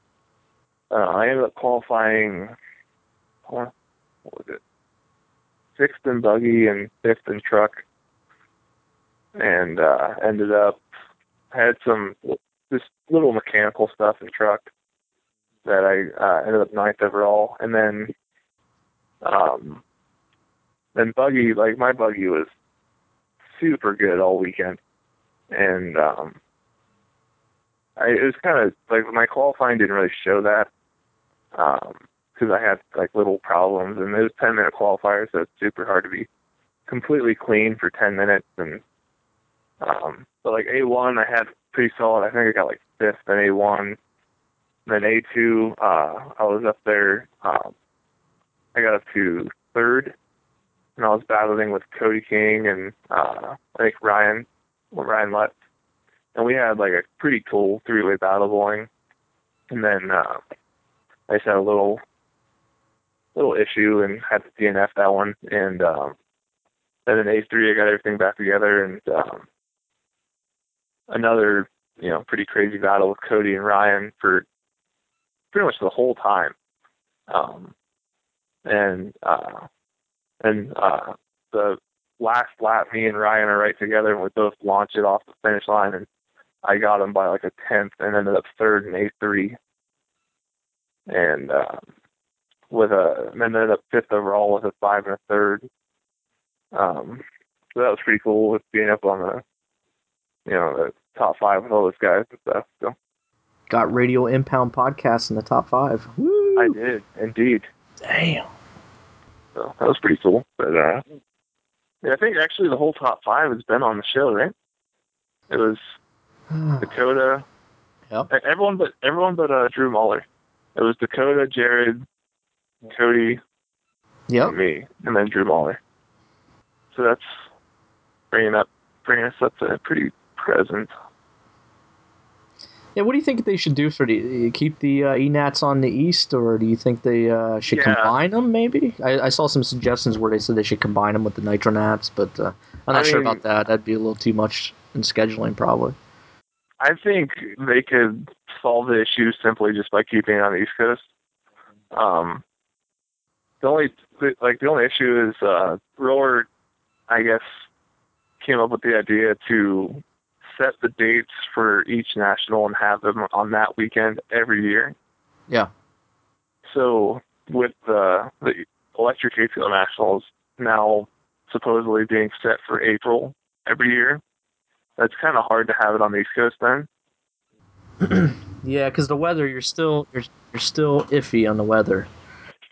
uh, I ended up qualifying what was it? Sixth in buggy and fifth in truck. And uh ended up had some just little mechanical stuff in truck that I uh, ended up ninth overall, and then um, then buggy like my buggy was super good all weekend, and um, I it was kind of like my qualifying didn't really show that because I had like little problems, and it was ten minute qualifier, so it's super hard to be completely clean for ten minutes, and um, but like A one I had pretty solid. I think I got like fifth in A one then A2, uh, I was up there. Um, I got up to third, and I was battling with Cody King and uh, I think Ryan, Ryan Lutz, and we had like a pretty cool three-way battle going. And then uh, I just had a little little issue and had to DNF that one. And um, then in A3, I got everything back together, and um, another you know pretty crazy battle with Cody and Ryan for pretty much the whole time. Um, and uh, and uh, the last lap, me and Ryan are right together, and we both launch it off the finish line, and I got him by like a tenth, and ended up third in A three, and um, with a and ended up fifth overall with a five and a third. Um, so that was pretty cool with being up on the you know the top five with all those guys and stuff. So Got Radio Impound podcast in the top five. Woo! I did indeed. Damn. So that was pretty cool. But uh yeah, I think actually the whole top five has been on the show, right? It was Dakota. Yep. Everyone but everyone but uh Drew Muller. It was Dakota, Jared, Cody, Yep. and me, and then Drew Muller. So that's bringing up bringing us up to a pretty present. Yeah, what do you think they should do for the keep the uh, ENATs on the east, or do you think they uh, should Yeah. combine them? Maybe I, I saw some suggestions where they said they should combine them with the Nitro Nats, but uh, I'm not I sure mean- about that. That'd be a little too much in scheduling, probably. I think they could solve the issue simply just by keeping it on the East Coast. Um, the only like the only issue is uh, Roller, I guess, came up with the idea to set the dates for each national and have them on that weekend every year. Yeah. So with the the electric ATL nationals now supposedly being set for April every year, that's kind of hard to have it on the East Coast then. Yeah, because the weather, you're still you're you're still iffy on the weather.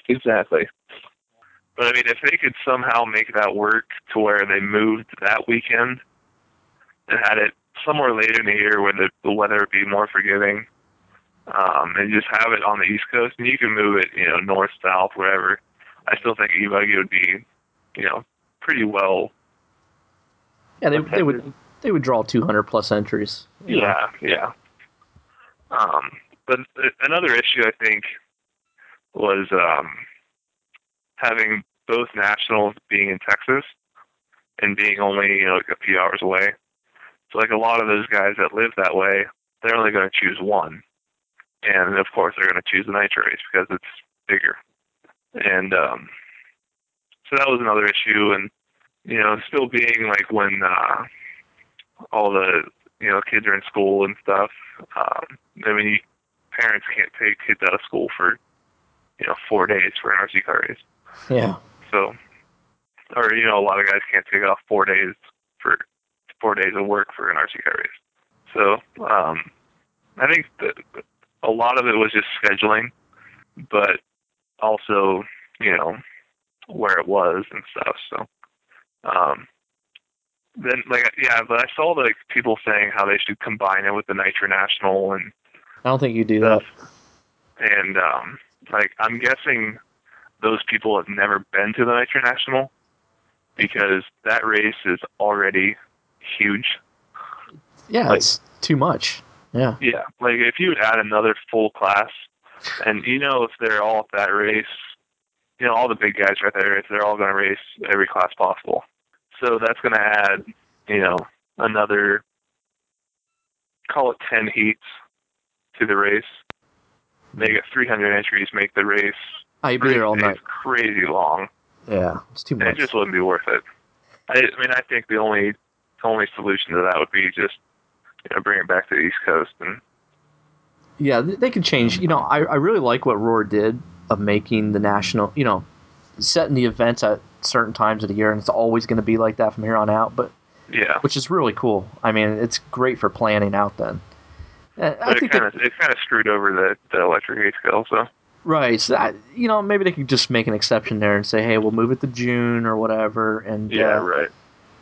Exactly. But I mean, if they could somehow make that work to where they moved that weekend and had it somewhere later in the year where the, the weather would be more forgiving, um, and just have it on the East Coast, and you can move it, you know, north, south, wherever. I still think e-buggy would be, you know, pretty well. Yeah, they, they would they would draw 200 plus entries. you know. Yeah, yeah. Um, but another issue I think was um, having both nationals being in Texas and being only you know like a few hours away. So like a lot of those guys that live that way, they're only going to choose one, and of course they're going to choose the nitro race because it's bigger. And um, so that was another issue, and you know still being like when uh, all the you know kids are in school and stuff. Um, I mean, parents can't take kids out of school for you know four days for an RC car race. Yeah. So, or you know, a lot of guys can't take off four days for four days of work for an RC car race. So, um, I think that a lot of it was just scheduling, but also, you know, where it was and stuff. So, um, then like yeah, but I saw like people saying how they should combine it with the Nitro National and I don't think you do that. and um, like I'm guessing those people have never been to the Nitro National because that race is already huge. Yeah, Like- it's too much. Yeah. Yeah, like if you would add another full class, and you know if they're all at that race, you know all the big guys are at that race. They're all going to race every class possible. So that's going to add, you know, another call it ten heats to the race. Make it 300 entries, make the race Oh, you'd be there all night. crazy long. Yeah, it's too And it just wouldn't be worth it. I, I mean, I think the only only solution to that would be just you know bring it back to the East Coast and Yeah, they could change. You know, I, I really like what Roar did of making the national, you know, setting the events at certain times of the year, and it's always going to be like that from here on out. But yeah. which is really cool. I mean, it's great for planning out. Then, Uh, I But it think kind of it kind of screwed over the the electric gate scale. So right. So that, you know, maybe they could just make an exception there and say, hey, we'll move it to June or whatever, and yeah, uh, right.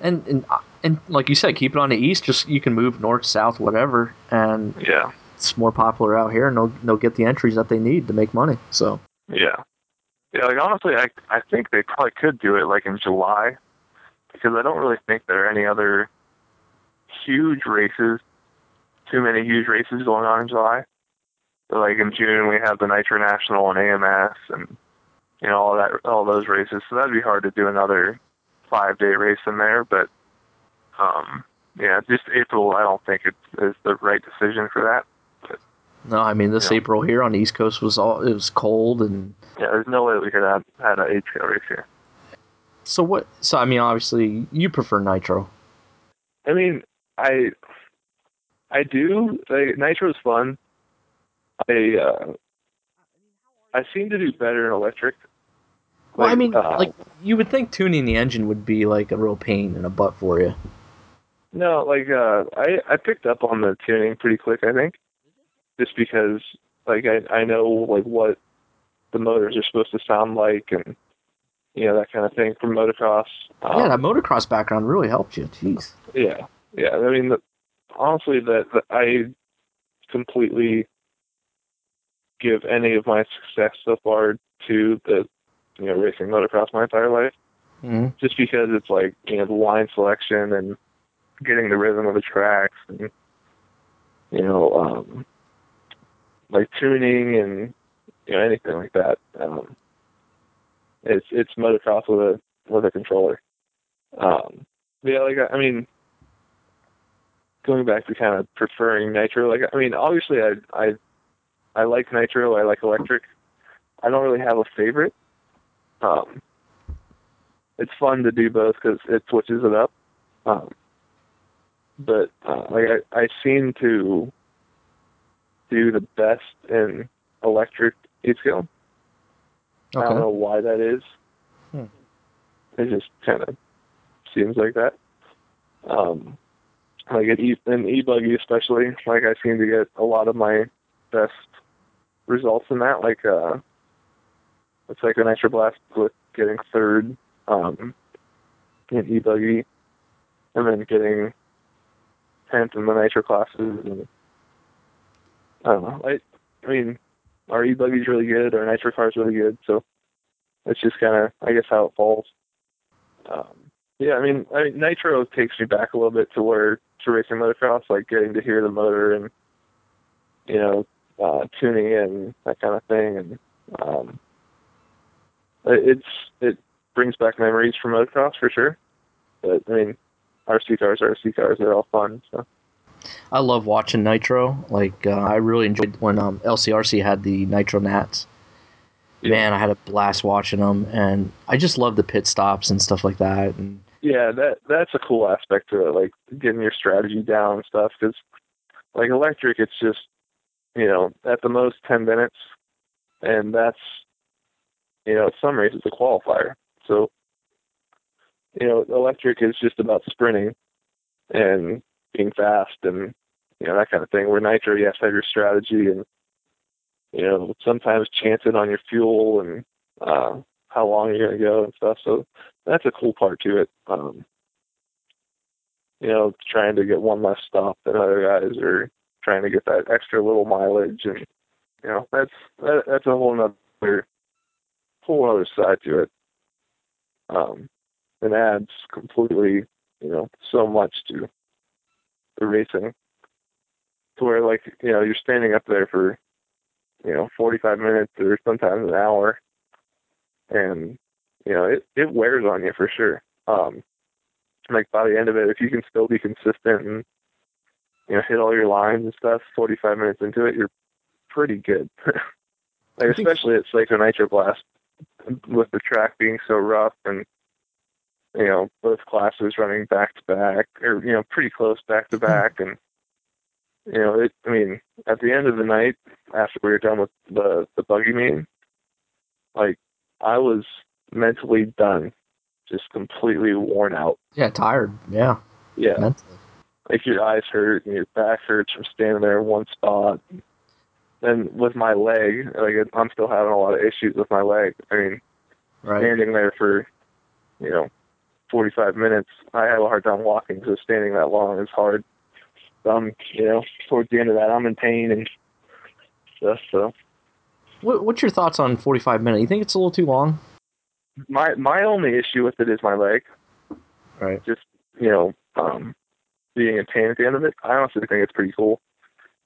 and and and like you said, keep it on the east. Just you can move north, south, whatever, and Yeah, it's more popular out here, and they'll they'll get the entries that they need to make money. So. yeah, yeah. Like honestly, I I think they probably could do it like in July because I don't really think there are any other huge races. Too many huge races going on in July. So like in June we have the Nitro National and AMS and you know all that all those races. So that'd be hard to do another five day race in there. But um, yeah, just April. I don't think it is the right decision for that. No, I mean this. April here on the East Coast was all it was cold and Yeah, there's no way we could have had an eight race here. so what? So I mean, obviously you prefer nitro. I mean, I I do. Like, Nitro's fun. I uh, I seem to do better in electric. Well, I mean, uh, like you would think tuning the engine would be like a real pain in a butt for you. No, like uh, I I picked up on the tuning pretty quick. I think, just because like I I know like what the motors are supposed to sound like and you know that kind of thing from motocross. Um, yeah, that motocross background really helped you. Jeez. Yeah, yeah. I mean, the, honestly, that, that I completely give any of my success so far to the you know racing motocross my entire life, hmm just because it's like you know the line selection and getting the rhythm of the tracks and you know um, like tuning and you know anything like that. Um, it's it's motocross with a with a controller. Um, yeah, like I mean, going back to kind of preferring nitro, like I mean, obviously I I I like nitro, I like electric. I don't really have a favorite. Um, it's fun to do both because it switches it up. Um, but uh, like I, I seem to do the best in electric eight scale. I don't know why that is. Hmm. It just kind of seems like that. Um, like at e- in especially, like I seem to get a lot of my best results in that. Like uh, it's like an extra blast with getting third um, in e-buggy, and then getting tenth in the nitro classes. And I don't know. I, I mean, our e buggy's really good. Our nitro car's really good. So it's just kind of, I guess, how it falls. Um, yeah, I mean, I mean, nitro takes me back a little bit to where to racing motocross, like getting to hear the motor and you know uh, tuning in that kind of thing, and um, it's it brings back memories from motocross for sure. But I mean, RC cars RC cars; they're all fun. So. I love watching Nitro. Like uh, I really enjoyed when um, LCRC had the Nitro Nats. Man, I had a blast watching them, and I just love the pit stops and stuff like that. And yeah, that that's a cool aspect to it, like getting your strategy down and stuff. Because like electric, it's just you know at the most ten minutes, and that's you know some races a qualifier. So you know electric is just about sprinting and being fast and you know that kind of thing. Where nitro, you have to have your strategy and you know sometimes chancing on your fuel and uh, how long you're gonna go and stuff. So that's a cool part to it. Um, you know, trying to get one less stop than other guys, or trying to get that extra little mileage, and you know, that's that, that's a whole other whole other side to it. Um, and adds completely, you know, so much to the racing. To where like, you know, you're standing up there for, you know, 45 minutes or sometimes an hour, and you know, it it wears on you for sure. Um, like by the end of it, if you can still be consistent and you know hit all your lines and stuff, 45 minutes into it, you're pretty good. like especially at Psycho Nitro Blast, with the track being so rough and you know both classes running back to back or you know pretty close back to back and you know it i mean at the end of the night after we were done with the the buggy meeting like i was mentally done, just completely worn out. Yeah, tired. Yeah. Yeah. Mentally. Like your eyes hurt and your back hurts from standing there in one spot. And with my leg, like I'm still having a lot of issues with my leg. I mean, right. standing there for, you know, 45 minutes, I have a hard time walking, so standing that long is hard. I'm, you know, towards the end of that, I'm in pain and stuff. So, what, what's your thoughts on 45 minutes? You think it's a little too long? my my only issue with it is my leg. Right. Just you know, um, being in pain at the end of it. I honestly think it's pretty cool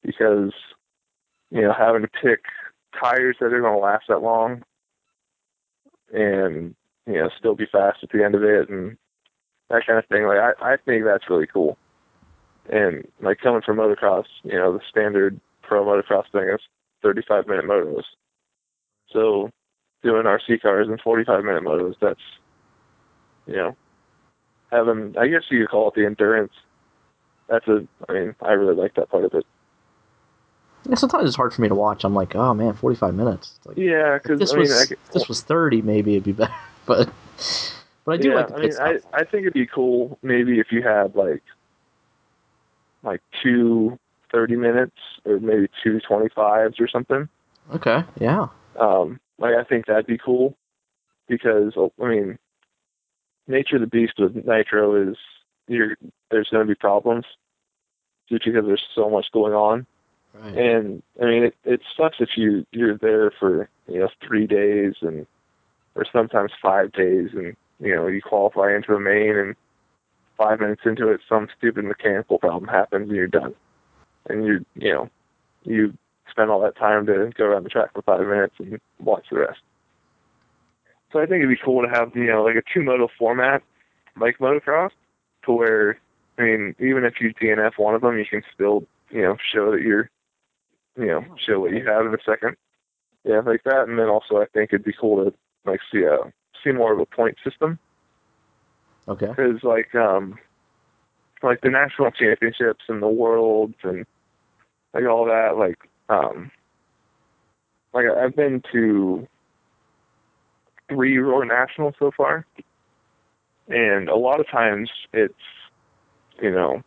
because you know having to pick tires that are going to last that long and you know still be fast at the end of it and that kind of thing. Like I I think that's really cool. And like coming from motocross, you know, the standard pro motocross thing is 35 minute motos. So doing RC cars in 45 minute motos. That's, you know, having, I guess you could call it the endurance. That's a, I mean, I really like that part of it. Yeah, sometimes it's hard for me to watch. I'm like, oh man, 45 minutes. Like, yeah, because this I was mean, could, this was 30, maybe it'd be better. But but I do yeah, like the I mean, I I think it'd be cool maybe if you had like like two 30 minutes or maybe two 25s or something. Okay, yeah. Um, like I think that'd be cool because I mean, nature of the beast with Nitro is you're there's going to be problems just because there's so much going on. Right. And I mean, it it sucks if you you're there for you know three days and or sometimes five days, and you know you qualify into a main, and five minutes into it, some stupid mechanical problem happens, and you're done. And you you know you spend all that time to go around the track for five minutes and watch the rest. So I think it'd be cool to have, you know, like a two moto format like motocross to where, I mean, even if you DNF one of them, you can still, you know, show that you're, you know, show what you have in a second. Yeah, like that. And then also I think it'd be cool to, like, see a, see more of a point system. Okay. Because, like, um, like the national championships and the worlds and like all that, like um, like I've been to three Roar Nationals so far, and a lot of times it's you know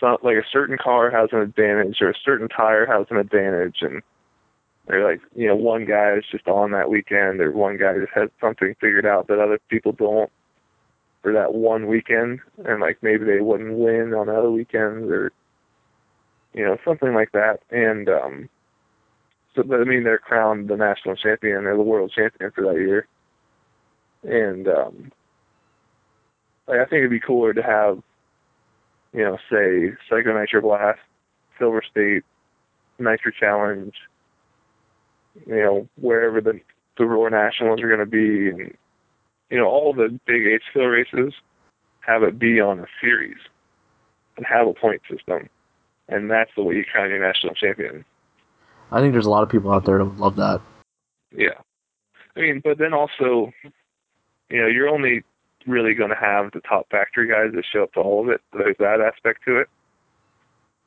some, like a certain car has an advantage or a certain tire has an advantage and they're like you know one guy is just on that weekend or one guy just has something figured out that other people don't for that one weekend, and like maybe they wouldn't win on other weekends or you know something like that. And um, so I mean they're crowned the national champion or the world champion for that year. And um, like I think it'd be cooler to have you know say Psycho Nitro Blast, Silver State, Nitro Challenge, you know wherever the the Roar Nationals are going to be, and you know all the big H fill races have it be on a series and have a point system, and that's the way you crown your national champion. I think there's a lot of people out there that would love that. Yeah, I mean, but then also, you know, you're only really going to have the top factory guys that show up to all of it. There's that aspect to it,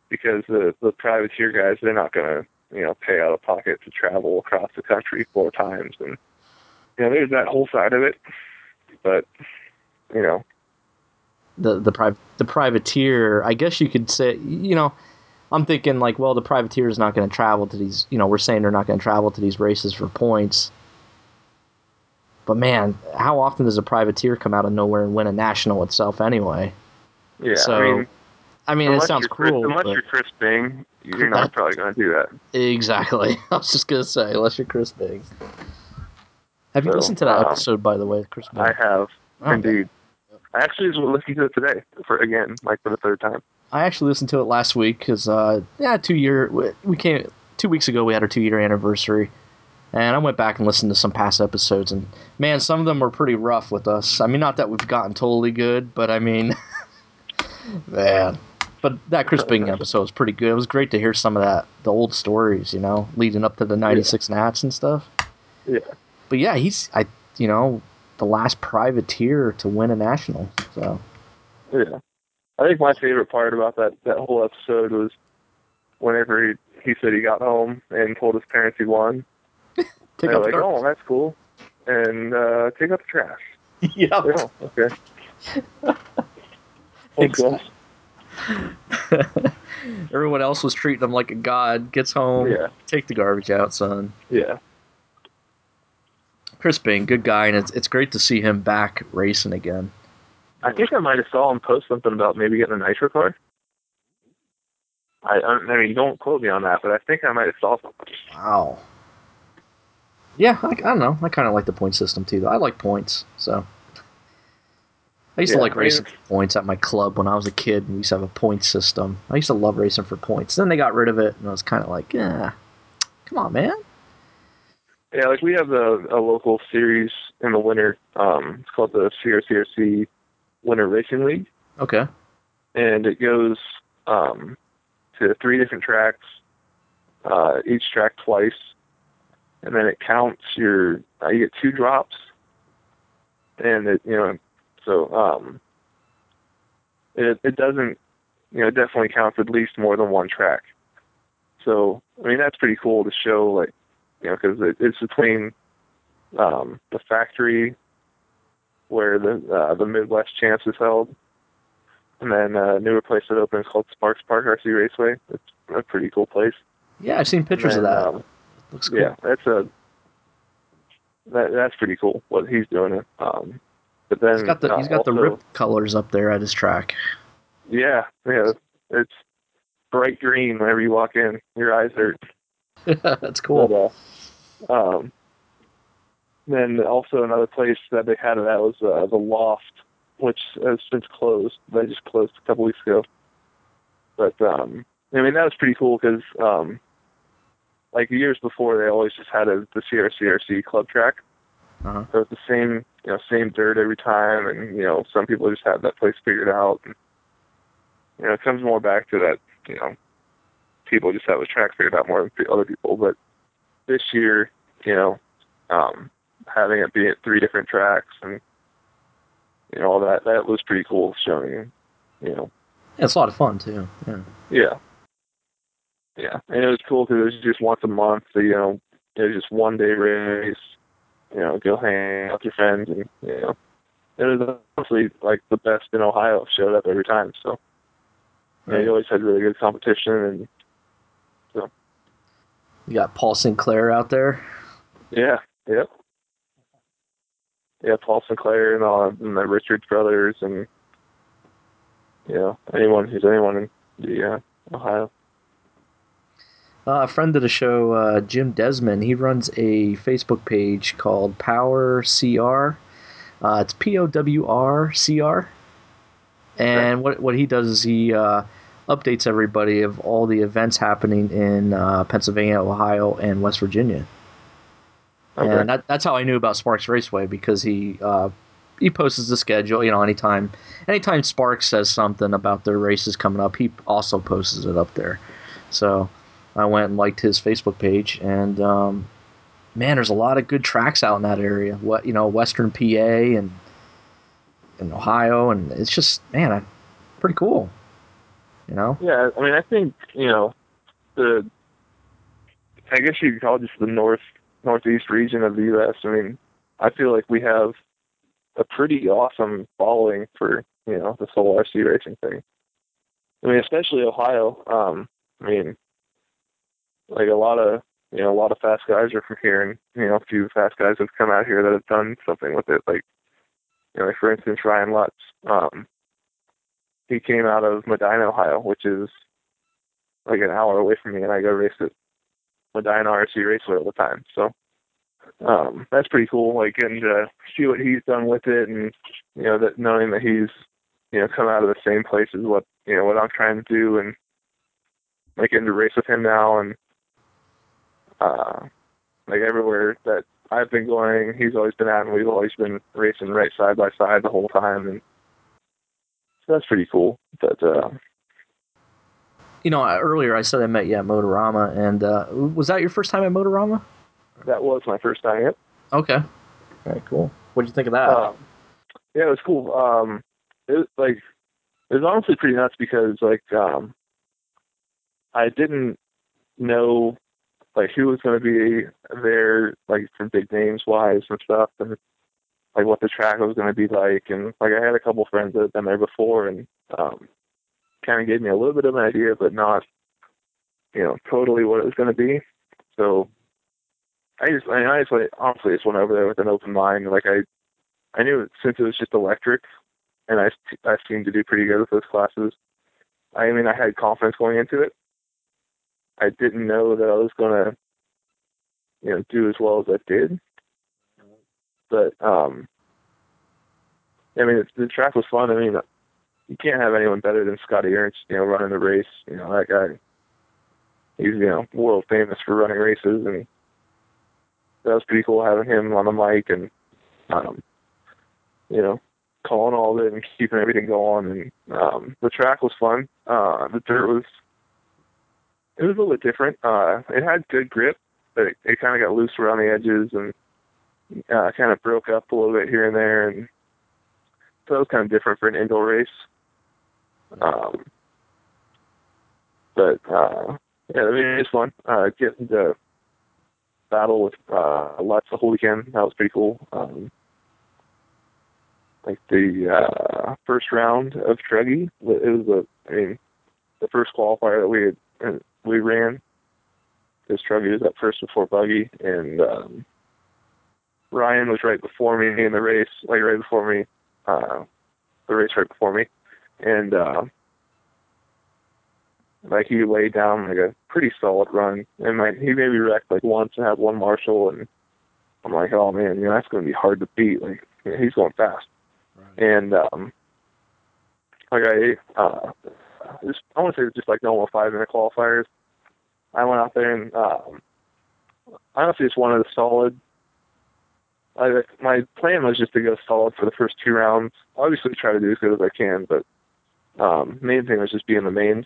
because the the privateer guys they're not going to you know pay out of pocket to travel across the country four times, and you know there's that whole side of it. But you know, the the pri- the privateer. I guess you could say, you know, I'm thinking like, well, the privateer is not going to travel to these. You know, we're saying they're not going to travel to these races for points. But man, how often does a privateer come out of nowhere and win a national itself anyway? yeah. So, I mean, I mean, it unless sounds you're Chris, cruel. unless but- you're Chris Bing, you're not probably going to do that. Exactly. I was just gonna say, unless you're Chris Biggs. Have you So, listened to that um, episode, by the way, Chris Biggs? I have Oh, indeed. I actually was listening to it today for again, like for the third time. I actually listened to it last week because, uh, yeah, two year we came two weeks ago. We had our two year anniversary, and I went back and listened to some past episodes, and man, some of them were pretty rough with us. I mean, not that we've gotten totally good, but I mean, man. But that Chris Bing episode was pretty good. It was great to hear some of that, the old stories, you know, leading up to the '96 Nats and stuff. Yeah. But yeah, he's I, you know, the last privateer to win a national. So Yeah. I think my favorite part about that that whole episode was whenever he he said he got home and told his parents he won. take They're like, the "Oh, that's cool," and uh, take out the trash. yeah. Oh, okay. Exactly. Everyone else was treating him like a god. Gets home, Yeah. take the garbage out, son. Yeah. Chris Bing, good guy, and it's it's great to see him back racing again. I think I might have saw him post something about maybe getting a nitro car. I I mean, don't quote me on that, but I think I might have saw something. Wow. Yeah, I, I don't know. I kind of like the point system too. Though. I like points, so I used to like racing for points at my club when I was a kid. and We used to have a point system. I used to love racing for points. Then they got rid of it, and I was kind of like, yeah, come on, man. Yeah, like we have a, a local series in the winter. Um, it's called the CRCRC Winter Racing League. Okay. and it goes um, to three different tracks, uh, each track twice, and then it counts your. Uh, you get two drops, and it you know so um, it it doesn't you know it definitely counts at least more than one track. So I mean that's pretty cool to show like you know because it, it's between um, the factory where the uh, the Midwest Champs is held and then uh, a newer place that opened called Sparks Park RC Raceway. It's a pretty cool place. Yeah, I've seen pictures And of then, that. um, Looks cool. yeah, that's a that that's pretty cool what he's doing. Um, but then He's got the he's got the rip colors up there at his track. Yeah, yeah, it's bright green whenever you walk in. Your eyes hurt. That's cool. But, uh, um, then also another place that they had it at was uh, the Loft, which has since closed. They just closed a couple weeks ago. But um, I mean that was pretty cool because um, like years before they always just had a, the CRCRC club track. Uh-huh. So it's the same you know same dirt every time, and you know some people just have that place figured out. And, you know it comes more back to that you know people just have the track figured out more than other people. But this year, you know, um, having it be at three different tracks and you know all that that was pretty cool showing. You know, Yeah, it's a lot of fun too. Yeah. yeah, yeah, and it was cool because it was just once a month. So, you know, it was just one day race. You know, go hang out with your friends, and you know, it was honestly like the best in Ohio. Showed up every time, so you, know, Right. you always had really good competition, and so You got Paul Sinclair out there. yeah, yep. yeah, Paul Sinclair and all and the Richards brothers and you know anyone who's anyone in the uh, Ohio. Uh, a friend of the show, uh, Jim Desmond, he runs a Facebook page called Power CR. Uh, it's P O W R C R. And what what he does is he uh, updates everybody of all the events happening in uh, Pennsylvania, Ohio, and West Virginia. Okay. And that, that's how I knew about Sparks Raceway because he uh, he posts the schedule. You know, anytime anytime Sparks says something about their races coming up, he also posts it up there. So I went and liked his Facebook page, and um, man, there's a lot of good tracks out in that area. What you know, Western PA and in Ohio, and it's just man, I, pretty cool. You know? Yeah, I mean, I think you know the. I guess you could call it just the north northeast region of the U.S. I mean, I feel like we have a pretty awesome following for you know this whole RC racing thing. I mean, especially Ohio. Um, I mean, like a lot of you know a lot of fast guys are from here, and you know a few fast guys have come out here that have done something with it. Like you know, like for instance, Ryan Lutz. Um, he came out of Medina, Ohio, which is like an hour away from me, and I go race at Medina RC Raceway all the time. So um, that's pretty cool. Like, and uh, see what he's done with it, and you know, that knowing that he's you know come out of the same place as what you know what I'm trying to do, and like getting to race with him now, and uh, like everywhere that I've been going, he's always been at, and we've always been racing right side by side the whole time, and so that's pretty cool. But uh, You know, earlier I said I met you at Motorama, and uh, was that your first time at Motorama? that was my first time. Yep. Okay. Very cool. What'd you think of that? Um, yeah, it was cool. Um, it was like it was honestly pretty nuts because like um, I didn't know like who was going to be there, like from big names wise and stuff, and like what the track was going to be like, and like I had a couple friends that had been there before, and um, kind of gave me a little bit of an idea, but not you know totally what it was going to be. So I just, I, mean, like, honestly just went over there with an open mind. Like I, I knew since it was just electric, and I, I seemed to do pretty good with those classes. I mean, I had confidence going into it. I didn't know that I was gonna, you know, do as well as I did. But um, I mean, the, track was fun. I mean, you can't have anyone better than Scotty Ernst, you know, running the race. You know, that guy, he's you know world famous for running races, and that was pretty cool having him on the mic and um, you know calling all of it and keeping everything going. And um, the track was fun. Uh, the dirt was it was a little different. Uh, it had good grip, but it, it kind of got loose around the edges and uh, kind of broke up a little bit here and there, and so it was kind of different for an indoor race. Um, but uh, yeah, I mean it's fun. Uh, getting to battle with uh, Lutz the whole weekend that was pretty cool. Um, like the uh, first round of Truggy, it was a, I mean, the first qualifier that we had uh, we ran. This Truggy was up first before Buggy, and um, Ryan was right before me in the race, like right before me, uh, the race right before me, and uh, like he laid down like a pretty solid run, and like he maybe wrecked like once and had one Marshall, and I'm like, oh man, you know that's going to be hard to beat. Like he's going fast, and um, like I, uh, just I want to say it was just like normal five minute qualifiers. I went out there and um, honestly just wanted a solid. I, my plan was just to go solid for the first two rounds. Obviously, try to do as good as I can, but um, main thing was just be in the mains.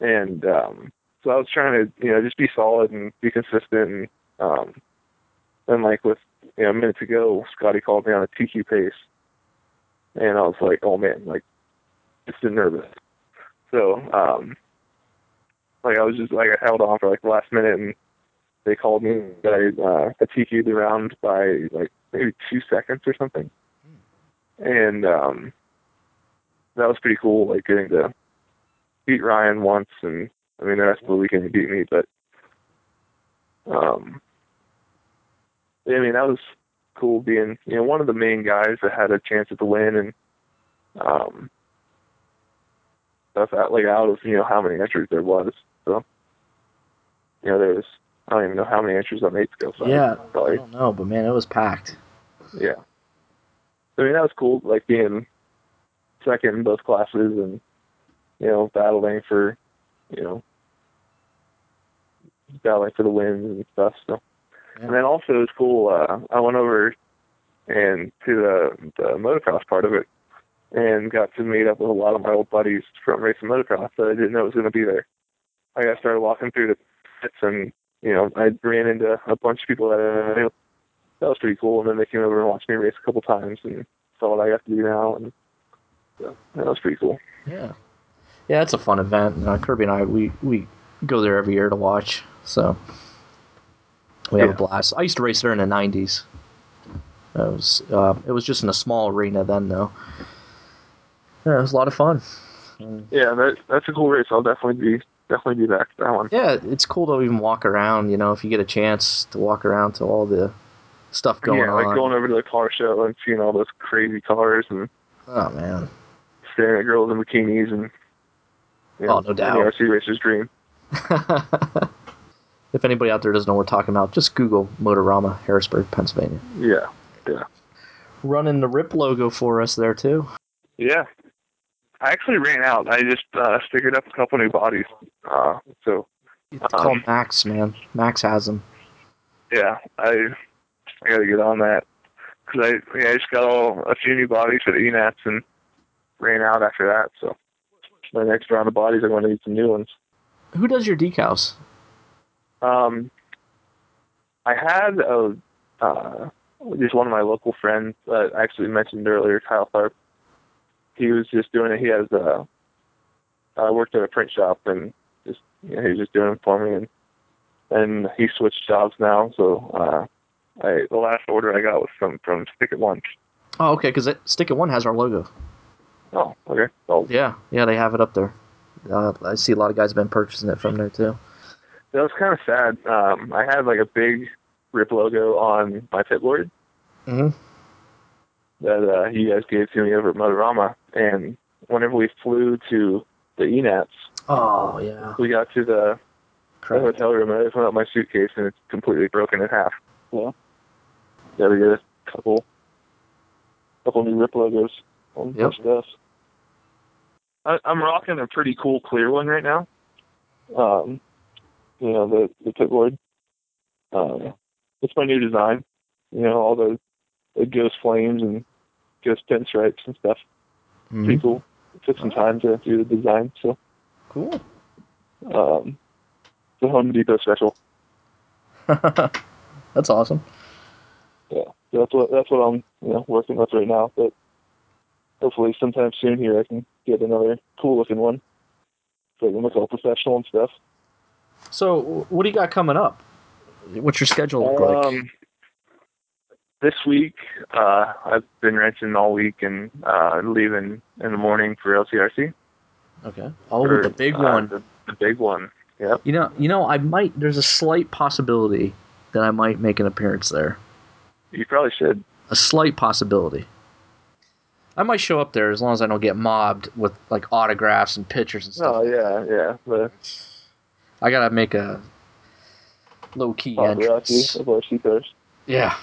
And um, so I was trying to, you know, just be solid and be consistent. And um, then, like with you know, a minute to go, Scotty called me on a TQ pace, and I was like, oh man, like just nervous. So, um, like I was just like I held on for like the last minute, and they called me that I uh, I TQ'd the round by like maybe two seconds or something, and um, that was pretty cool. Like getting to beat Ryan once, and I mean the rest of the weekend he beat me, but um, I mean that was cool being you know one of the main guys that had a chance at the win and um stuff out like out of you know how many entries there was. So you know there was I don't even know how many entries on eight scale side. yeah, I don't know, but man, it was packed. yeah. I mean that was cool, like being second in both classes and you know battling for you know battling for the wins and stuff. So and then also it was cool. Uh, I went over and to the the motocross part of it and got to meet up with a lot of my old buddies from racing motocross that I didn't know was going to be there. I got started walking through the pits and you know I ran into a bunch of people that I knew. That was pretty cool. And then they came over and watched me race a couple times and saw what I got to do now, and so that was pretty cool. Yeah, yeah, it's a fun event. Uh, Kirby and I, we we go there every year to watch, so we have a blast. I used to race there in the '90s. It was uh, it was just in a small arena then, though. Yeah, it was a lot of fun. Yeah, that that's a cool race. I'll definitely be definitely be back to that one. yeah, it's cool to even walk around. You know, if you get a chance to walk around to all the stuff going on. yeah, on. like going over to the car show and seeing all those crazy cars and oh man, staring at girls in bikinis and you oh, know, Oh, no doubt. Any RC racer's dream. if anybody out there doesn't know what we're talking about, just Google Motorama, Harrisburg, Pennsylvania. Yeah, yeah, Running the RIP logo for us there too. yeah. I actually ran out. I just uh, stickered up a couple new bodies. Uh, so You have to call Um, Max, man. Max has them. yeah, I I got to get on that because I yeah, I just got all a few new bodies for the ENATs and ran out after that. So my next round of bodies, I'm going to need some new ones. Who does your decals? Um, I had a uh, just one of my local friends that I actually mentioned earlier, Kyle Tharp. He was just doing it. He has uh, I worked at a print shop and just you know, he was just doing it for me and and he switched jobs now. So uh, I the last order I got was from from Stick at One. Oh, okay, because Stick at One has our logo. Oh, okay. Well, Yeah, yeah, they have it up there. Uh, I see a lot of guys have been purchasing it from there too. that was kind of sad. Um, I had like a big Rip logo on my pit board. Mm-hmm. that uh, you guys gave to me over at Motorama. And whenever we flew to the ENATs, Oh yeah, we got to the, the correct. hotel room and I opened up my suitcase and it's completely broken in half. Yeah. Got to get a couple, couple new Rip logos on Yep. yep. stuff. I, I'm rocking a pretty cool clear one right now. Um, you know the the pit board. Um, it's my new design. You know all the the ghost flames and ghost pinstripes and stuff. Mhm. pretty cool. It took some time to do the design, so Cool. um, it's a Home Depot special. That's awesome. Yeah, so that's what that's what I'm you know working with right now. But hopefully sometime soon here I can get another cool looking one, so it looks all professional and stuff. So, what do you got coming up? What's your schedule look like? This week uh, I've been wrenching all week and uh, leaving in the morning for LCRC. Okay. Oh, Or, the big uh, one. The, the big one. Yep. You know, you know, I might. There's a slight possibility that I might make an appearance there. You probably should. A slight possibility. I might show up there as long as I don't get mobbed with like autographs and pictures and stuff. Oh yeah, yeah. But... I gotta make a low key paparazzi entrance. seafarers. Yeah.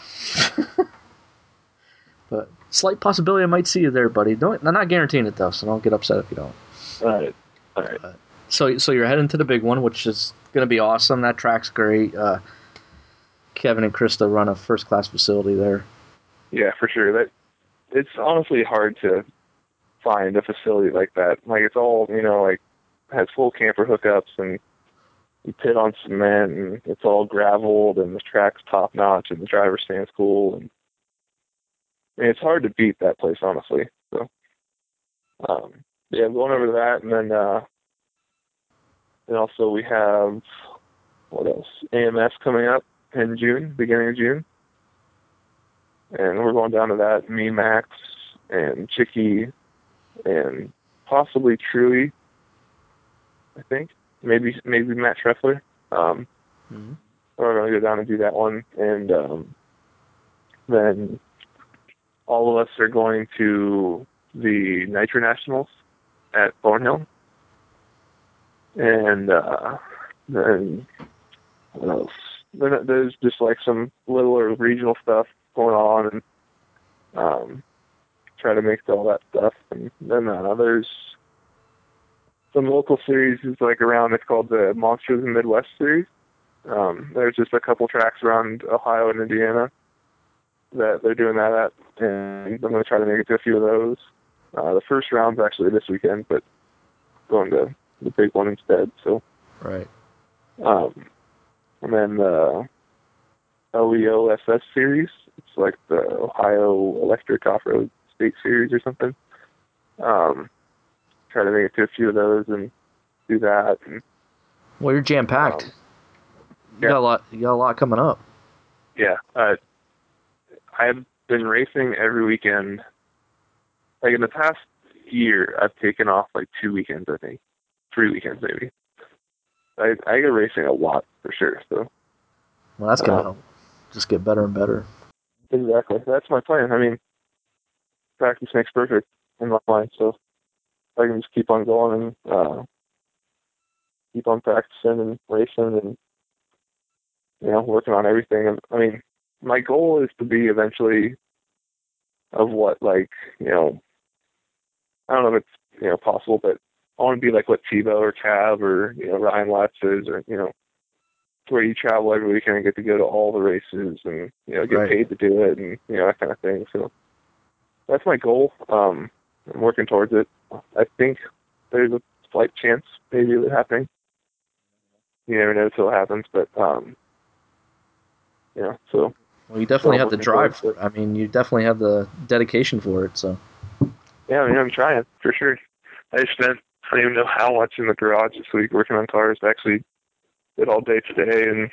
but slight possibility I might see you there, buddy. Don't. I'm not guaranteeing it though, so don't get upset if you don't. All right. All right. So, so you're heading to the big one, which is gonna be awesome. That track's great. Uh, Kevin and Krista run a first class facility there. Yeah, for sure. That it's honestly hard to find a facility like that. Like it's all you know, like has full camper hookups and you pit on cement and it's all graveled and the track's top notch and the driver stands cool and mean, it's hard to beat that place honestly. So um yeah, going over that and then uh and also we have what else? AMS coming up in June, beginning of June and we're going down to that. Me, Max, and Chicky, and possibly Truhe. I think maybe maybe Matt Treffler. Um, Mm-hmm. we're going to go down and do that one, and um, then all of us are going to the Nitro Nationals at Thornhill. And uh, then what else? Then there's just like some littler regional stuff going on, and um, try to mix all that stuff. And then uh, there's some local series is like around. It's called the Monsters in the Midwest series. Um, there's just a couple tracks around Ohio and Indiana that they're doing that at, and I'm going to try to make it to a few of those. Uh, the first round's actually this weekend, but going to the big one instead. So, Right. um, and then the LEOSS series. It's like the Ohio Electric Off-Road State Series or something. Um, try to make it to a few of those and do that. And Well, you're jam packed. Um, you yeah. got a lot. You got a lot coming up. yeah, uh, I've been racing every weekend. Like in the past year, I've taken off like two weekends, I think, three weekends maybe. I I get racing a lot for sure. So Well, that's gonna Um, help. Just get better and better. exactly, that's my plan. I mean, practice makes perfect in my mind. So I can just keep on going and uh, keep on practicing and racing and you know working on everything. And I mean, my goal is to be eventually of what like you know I don't know if it's you know possible, but I want to be like what Tebo or Cav or you know Ryan Watts is, or you know, where you travel every weekend and get to go to all the races and you know get Right. paid to do it and you know that kind of thing. So that's my goal. Um, I'm working towards it. I think there's a slight chance maybe of it happening. You never know until it happens, but um, you so Well, you definitely So have the drive for it. I mean, you definitely have the dedication for it. So Yeah, I mean, I'm trying for sure. I spent I don't even know how much in the garage this week working on cars. I actually did all day today and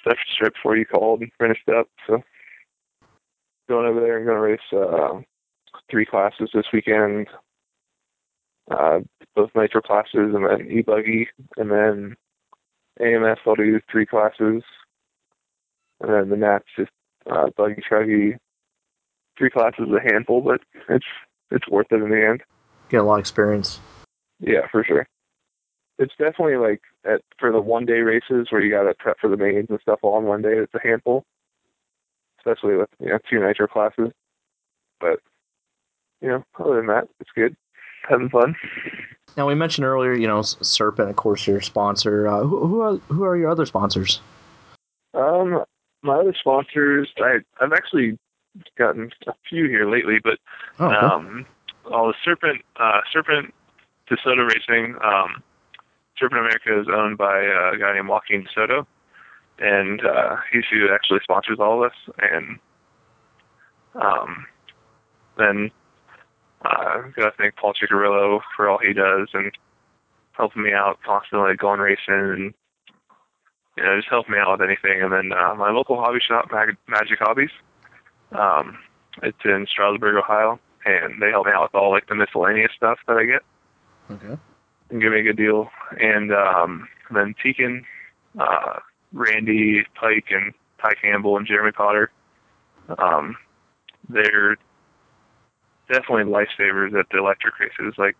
stuff strip before you called and finished up. So going over there and going to race uh, three classes this weekend. Uh, both nitro classes and then e-buggy and then AMS I'll do three classes and then the Nats just uh, buggy truggy. Three classes is a handful, but it's it's worth it in the end. get a lot of experience. Yeah, for sure. It's definitely like at for the one day races where you gotta prep for the mains and stuff all on one day, it's a handful. Especially with you know, two nitro classes. But you know, other than that, it's good. Having fun. Now we mentioned earlier, you know, Serpent, of course, your sponsor. Uh, who who are, who are your other sponsors? Um my other sponsors I I've actually gotten a few here lately, but Oh, okay. um all the Serpent uh Serpent DeSoto Racing, um Serpent America is owned by uh, a guy named Joaquin DeSoto. And uh he's who actually sponsors all of us and um then uh gotta thank Paul Ciccarillo for all he does and helping me out constantly going racing and you know, just helping me out with anything. And then uh, my local hobby shop, Mag- Magic Hobbies, um, it's in Strasburg, Ohio, and they help me out with all like the miscellaneous stuff that I get okay. and give me a good deal. And um, then Tekin, uh, Randy Pike, and Ty Campbell and Jeremy Potter, um, they're definitely lifesavers at the electric races. Like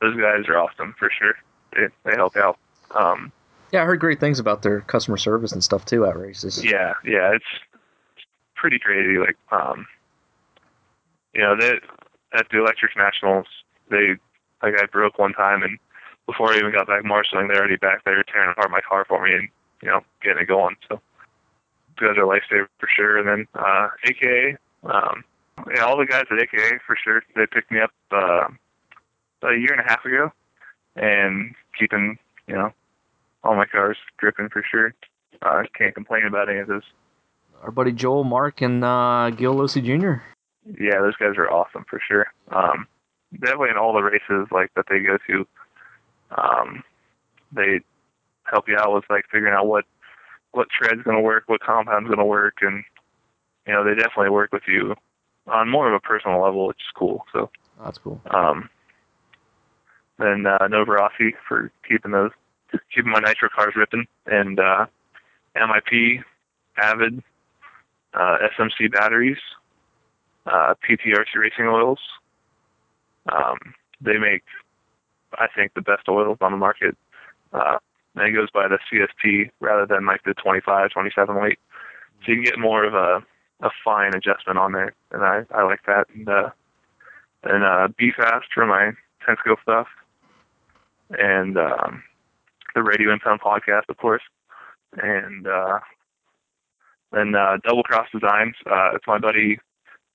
those guys are awesome for sure. They they help out. Um, Yeah, I heard great things about their customer service and stuff too at races. yeah, yeah, it's pretty crazy. Like, um, you know, they at the Electric Nationals, they like I broke one time, and before I even got back marshaling, they're already back there tearing apart my car for me and you know getting it going. So, those are lifesaver for sure. And then uh, AKA, um, yeah, all the guys at AKA for sure. They picked me up uh, about a year and a half ago, and keeping you know all my cars dripping for sure. I uh, can't complain about any of this. Our buddy Joel, Mark, and uh, Gil Losi Jr. yeah, those guys are awesome for sure. Um, definitely in all the races like that they go to, um, they help you out with like figuring out what what tread's going to work, what compound's going to work, and you know they definitely work with you on more of a personal level, which is cool. So That's cool. um, then uh, for keeping those keeping my nitro cars ripping, and uh, MIP, Avid, uh, SMC batteries, uh, PTRC racing oils. Um, they make, I think, the best oils on the market. Uh, and it goes by the CST rather than like the 25, 27 weight. So you can get more of a, a fine adjustment on there, and I, I like that. And, uh, and uh, BFast for my Tensco stuff, and um, the Radio Impound podcast, of course, and uh, then uh, Double Cross Designs. Uh, it's my buddy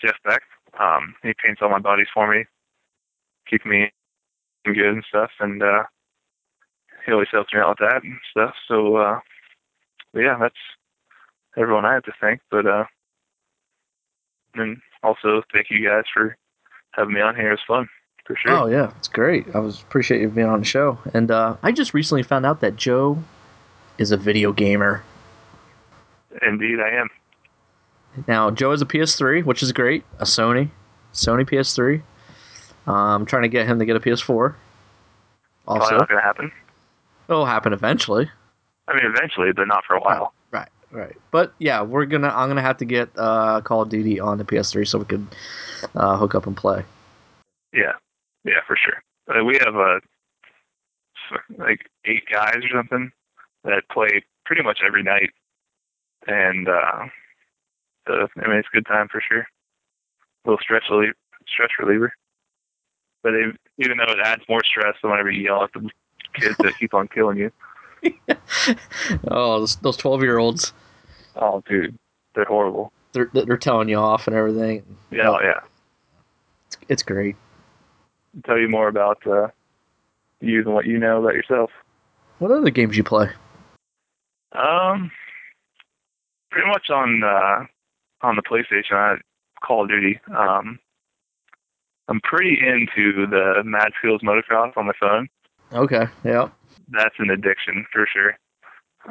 Jeff Beck. Um, he paints all my bodies for me, keep me good and stuff, and uh, he always helps me out with that and stuff. So, uh, yeah, that's everyone I have to thank. But uh, and also thank you guys for having me on here. It was fun for sure. Oh yeah, it's great. I was appreciate you being on the show. And uh, I just recently found out that Joe is a video gamer. Indeed, I am. Now Joe has a PS3, which is great. A Sony, Sony PS3. Uh, I'm trying to get him to get a PS4. Probably Also, not going to happen. it'll happen eventually. I mean, eventually, but not for a while. Right. But yeah, we're gonna. I'm gonna have to get uh, Call of Duty on the PS3 so we could uh, hook up and play. Yeah, yeah, for sure. Uh, we have uh, like eight guys or something that play pretty much every night, and uh, so, I mean, it's a good time for sure. A little stress reliever, stress reliever. But even though it adds more stress than whenever you yell at the kids that keep on killing you. oh, those- those 12 year olds, Oh, dude, they're horrible. they're they're telling you off and everything. Yeah, Oh, yeah. It's, it's great. Tell you more about uh, you than what you know about yourself. What other games you play? Um, pretty much on uh, on the PlayStation, I Call of Duty. Um, I'm pretty into the Mad Skills Motocross on my phone. Okay, yeah. That's an addiction for sure.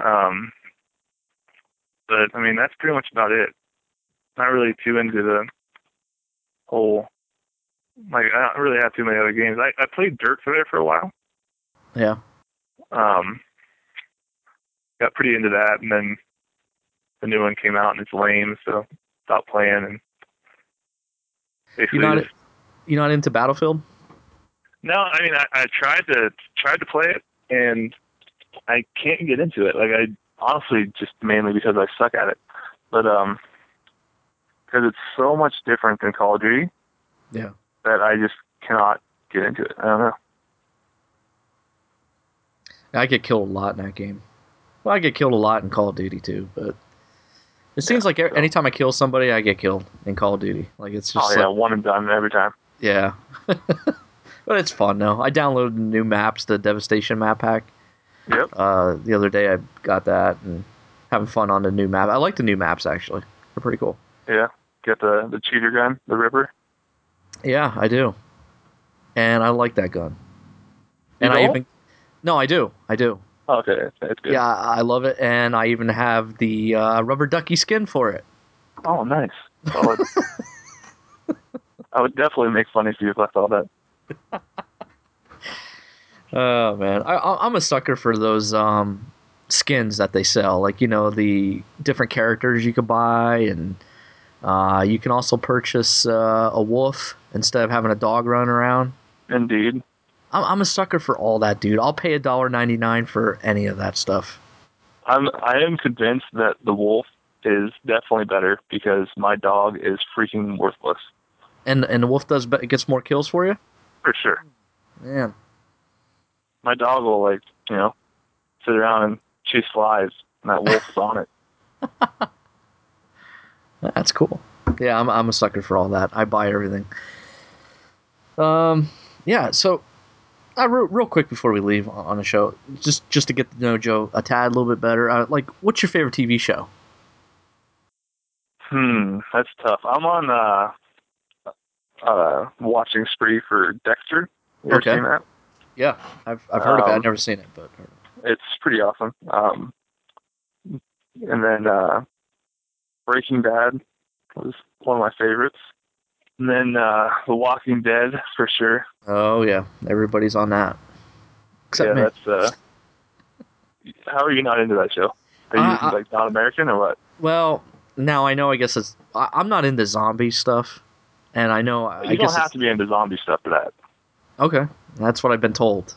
Um, but I mean, that's pretty much about it. Not really too into the whole. Like, I don't really have too many other games. I, I played Dirt for there for a while. Yeah. Um, got pretty into that, and then the new one came out and it's lame, so stopped playing. And basically, You're not just- you're not into Battlefield? no, I mean, I, I tried to tried to play it, and I can't get into it. Like, I honestly just mainly because I suck at it, but um, because it's so much different than Call of Duty Yeah. that I just cannot get into it. I don't know. I get killed a lot in that game. Well, I get killed a lot in Call of Duty too, but it seems like e- so- anytime I kill somebody, I get killed in Call of Duty. Like it's just oh yeah, like one and done every time. yeah. but it's fun though. I downloaded new maps, the Devastation map pack. Yep. Uh, the other day I got that and having fun on the new map. I like the new maps actually. They're pretty cool. Yeah. Get the the cheater gun, the Ripper. Yeah, I do. And I like that gun. And I even No, I do. I do. Okay, it's, it's good. Yeah, I love it, and I even have the uh, rubber ducky skin for it. Oh, nice. Solid. I would definitely make fun of you if I saw that. Oh man, I, I'm a sucker for those um, skins that they sell. Like you know the different characters you could buy, and uh, you can also purchase uh, a wolf instead of having a dog run around. Indeed. I'm, I'm a sucker for all that, dude. I'll pay a dollar ninety nine for any of that stuff. I'm I am convinced that the wolf is definitely better because my dog is freaking worthless. And and the wolf does be- gets more kills for you. For sure. Man, My dog will like, you know, sit around and chase flies and that wolf is on it. That's cool. Yeah, I'm I'm a sucker for all that. I buy everything. Um, yeah. So, uh, real, real quick before we leave on the show, just just to get to know Joe a tad a little bit better. Uh, like, what's your favorite TV show? Hmm, that's tough. I'm on uh uh watching spree for Dexter. You Okay. seen that? Yeah, I've I've heard of it. I've Um, never seen it, but It's pretty awesome. Um and then uh Breaking Bad was one of my favorites. And then uh The Walking Dead for sure. oh yeah, everybody's on that. Except yeah, me. that's uh how are you not into that show? Are you Uh, like not American or what? Well, Now I know. I guess it's. I, I'm not into zombie stuff, and I know. I you guess don't have to be into zombie stuff for that. Okay, that's what I've been told.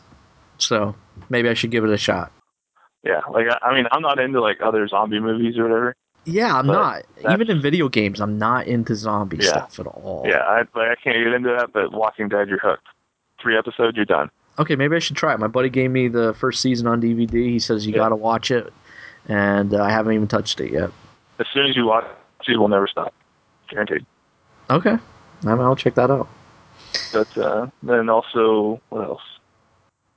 So maybe I should give it a shot. Yeah, like I, I mean, I'm not into like other zombie movies or whatever. Yeah, I'm not. Even in video games, I'm not into zombie Yeah. stuff at all. Yeah, I like I can't get into that, but Walking Dead, you're hooked. Three episodes, you're done. Okay, maybe I should try it. My buddy gave me the first season on DVD. He says you Yeah. got to watch it, and uh, I haven't even touched it yet. As soon as you watch, it you will never stop, guaranteed. Okay, I I'll check that out. But uh, then also, what else?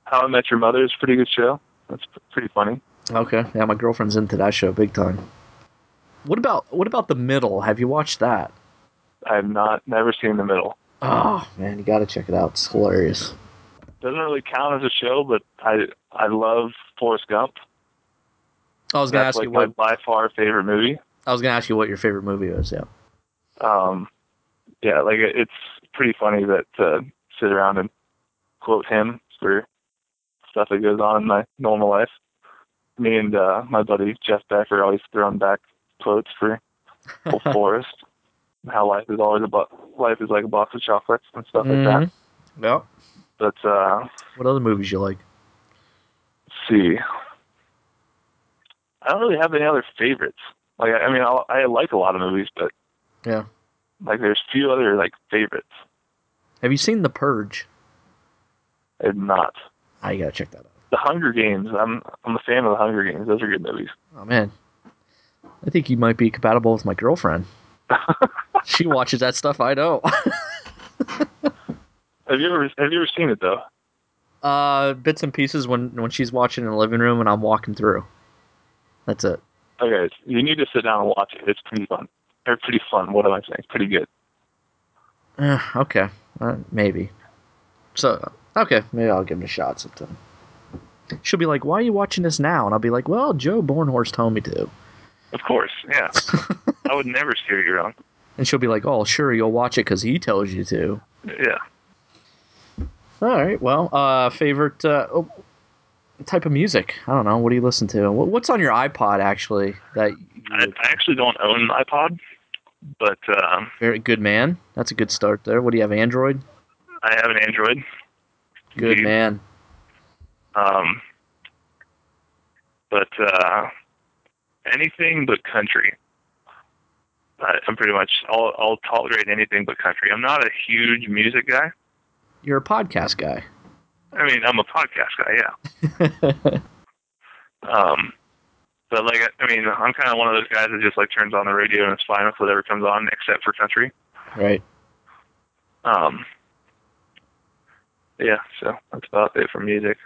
How I Met Your Mother is a pretty good show. That's pretty funny. Okay, yeah, my girlfriend's into that show big time. What about what about the middle? Have you watched that? I have not never seen the middle. Oh man, you got to check it out. It's hilarious. Doesn't really count as a show, but I I love Forrest Gump. I was gonna That's ask like you my what by far favorite movie. I was gonna ask you what your favorite movie was. Yeah. Um, yeah, like it's pretty funny that uh, sit around and quote him for stuff that goes on in my normal life. Me and uh, my buddy Jeff Becker always throwing back quotes for Old Forrest. How life is always a bo- life is like a box of chocolates and stuff like that. Mhm. Yep. But uh, What other movies you like? let's see, I don't really have any other favorites. Like I I mean, I'll, I like a lot of movies, but Yeah. Like there's few other like favorites. Have you seen The Purge? And not I gotta check that out. the Hunger Games. I'm I'm a fan of the Hunger Games. Those are good movies. Oh man, I think you might be compatible with my girlfriend. she watches that stuff. I know. Have you ever have you ever seen it though? uh, bits and pieces when when she's watching in the living room and I'm walking through. That's it. Okay, you need to sit down and watch it. It's pretty fun. Or pretty fun. What am I saying? Pretty good. Eh, okay, uh, maybe. So okay, maybe I'll give it a shot sometime. She'll be like, "Why are you watching this now?" And I'll be like, "Well, Joe Bornhorst told me to." Of course, yeah. I would never steer you wrong. And she'll be like, "Oh, sure, you'll watch it because he tells you to." Yeah. All right. Well, uh, favorite uh, oh, type of music? I don't know. What do you listen to? What's on your iPod actually? That you I, I actually don't own an iPod, but um, very good man. That's a good start there. What do you have? Android. I have an Android. Good man. Um, but uh, anything but country. I'm pretty much I'll I'll tolerate anything but country. I'm not a huge music guy. You're a podcast guy. I mean, I'm a podcast guy, yeah. Um, but like, I mean, I'm kind of one of those guys that just like turns on the radio and it's fine with whatever comes on, except for country. right. Um, yeah, so that's about it for music.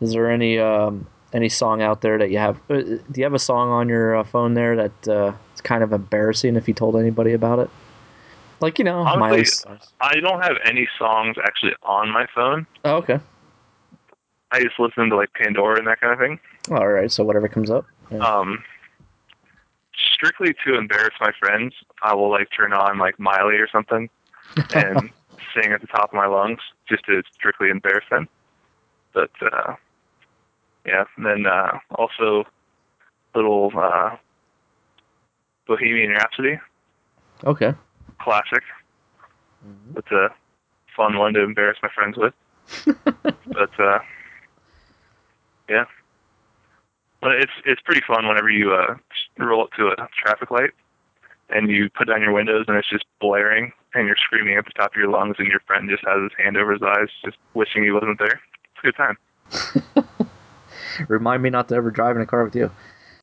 Is there any um, any song out there that you have? Uh, do you have a song on your uh, phone there that uh, it's kind of embarrassing if you told anybody about it? Like you know, Honestly. I don't have any songs actually on my phone. Oh, okay. I just listen to like Pandora and that kind of thing. All right. So whatever comes up. Yeah. Um, strictly to embarrass my friends, I will like turn on like Miley or something and sing at the top of my lungs just to strictly embarrass them. But uh, yeah, and then uh, also little uh, Bohemian Rhapsody okay. classic. It's a fun one to embarrass my friends with. but uh, yeah, but it's it's pretty fun whenever you uh, roll up to a traffic light and you put down your windows and it's just blaring and you're screaming at the top of your lungs and your friend just has his hand over his eyes, just wishing he wasn't there. It's a good time. Remind me not to ever drive in a car with you.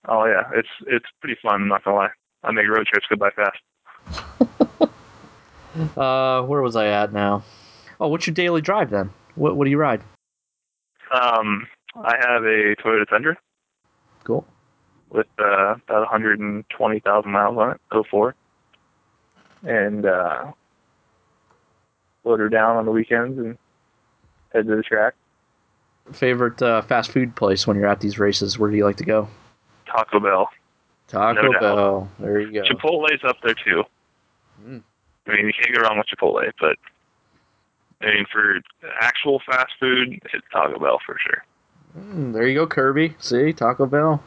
Oh yeah, it's it's pretty fun. I'm not gonna lie. I make road trips go by fast. Uh, where was I at now? Oh, what's your daily drive then? What What do you ride? Um, I have a Toyota Tundra. Cool. with uh, about 120,000 miles on it, 04. And uh, load her down on the weekends and head to the track. Favorite uh, fast food place when you're at these races? Where do you like to go? Taco Bell. Taco No. Bell. There you go. Chipotle's up there too. Mm. I mean, you can't go wrong with Chipotle, but I mean, for actual fast food, it's Taco Bell for sure. Mm, there you go, Kirby. See, Taco Bell.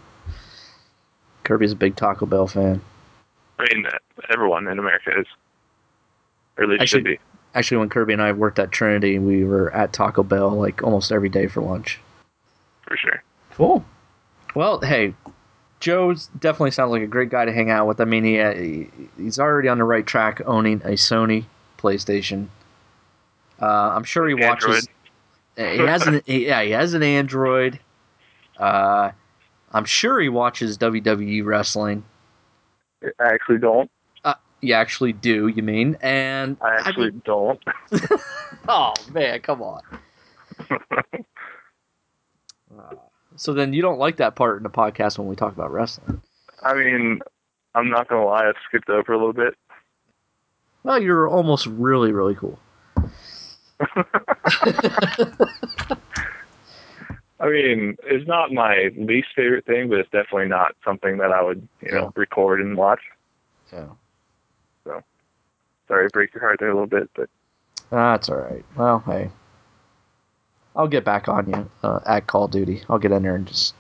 Kirby's a big Taco Bell fan. I mean, everyone in America is, or at least Actually- should be. Actually, when Kirby and I worked at Trinity, we were at Taco Bell like almost every day for lunch. For sure. Cool. Well, hey, Joe's definitely sounds like a great guy to hang out with. I mean, he, he he's already on the right track owning a Sony PlayStation. Uh, I'm sure he watches. He has an yeah, he has an Android. Uh, I'm sure he watches WWE wrestling. I actually don't. You actually do, you mean? And I actually mean- don't. oh man, come on. Uh, so then you don't like that part in the podcast when we talk about wrestling? I mean, I'm not gonna lie. I've skipped over a little bit. Well, you're almost really, really cool. I mean, it's not my least favorite thing, but it's definitely not something that I would, you know, record and watch. Yeah. So, sorry to break your heart there a little bit, but That's all right. Well, hey, I'll get back on you uh, at Call of Duty. I'll get in there and just.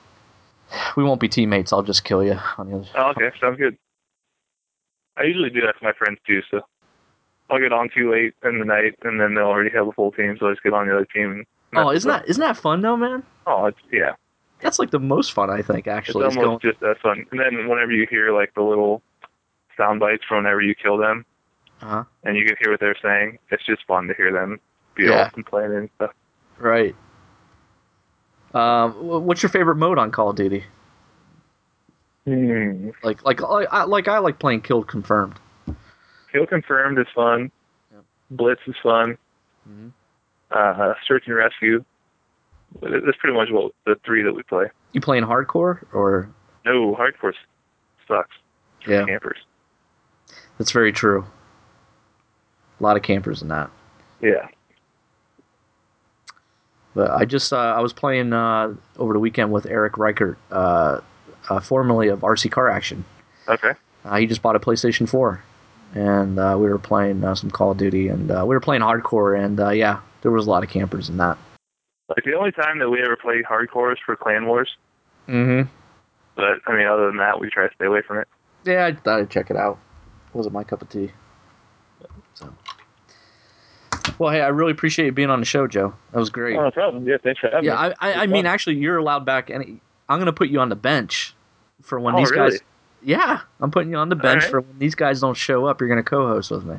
We won't be teammates. I'll just kill you on the other. oh, okay, sounds good. I usually do that to my friends too, so I'll get on too late in the night, and then they'll already have a full team, so I just get on the other team. And Oh, isn't that isn't that fun though, man? Oh, it's yeah. That's like the most fun I think. Actually, it's almost just as fun. And then whenever you hear like the little sound bites from whenever you kill them, Uh-huh. and you can hear what they're saying, it's just fun to hear them be Yeah. all complaining and stuff. Right. Um, what's your favorite mode on Call of Duty? Hmm. Like, like, like I like I like playing Killed Confirmed. Kill confirmed is fun. Yep. Blitz is fun. Mhm. Uh, search and rescue. That's pretty much what the three that we play. You playing hardcore or? No, hardcore sucks. Yeah. Campers. That's very true. A lot of campers in that. Yeah. But I just uh, I was playing uh, over the weekend with Eric Reichert, uh, uh, formerly of RC Car Action. Okay. Uh, he just bought a PlayStation 4, and uh, we were playing uh, some Call of Duty, and uh, we were playing hardcore, and uh, yeah, there was a lot of campers in that. Like the only time that we ever played hardcore is for Clan Wars. Mm-hmm. But I mean, other than that, we try to stay away from it. Yeah, I thought I'd check it out. wasn't my cup of tea. So. Well, hey, I really appreciate you being on the show, Joe. That was great. Oh, no problem. Yeah, thanks for having yeah, me. I, I, I mean, actually, you're allowed back. Any, I'm gonna put you on the bench for when Oh, these really? guys. Yeah, I'm putting you on the bench right. for when these guys don't show up. You're gonna co-host with me.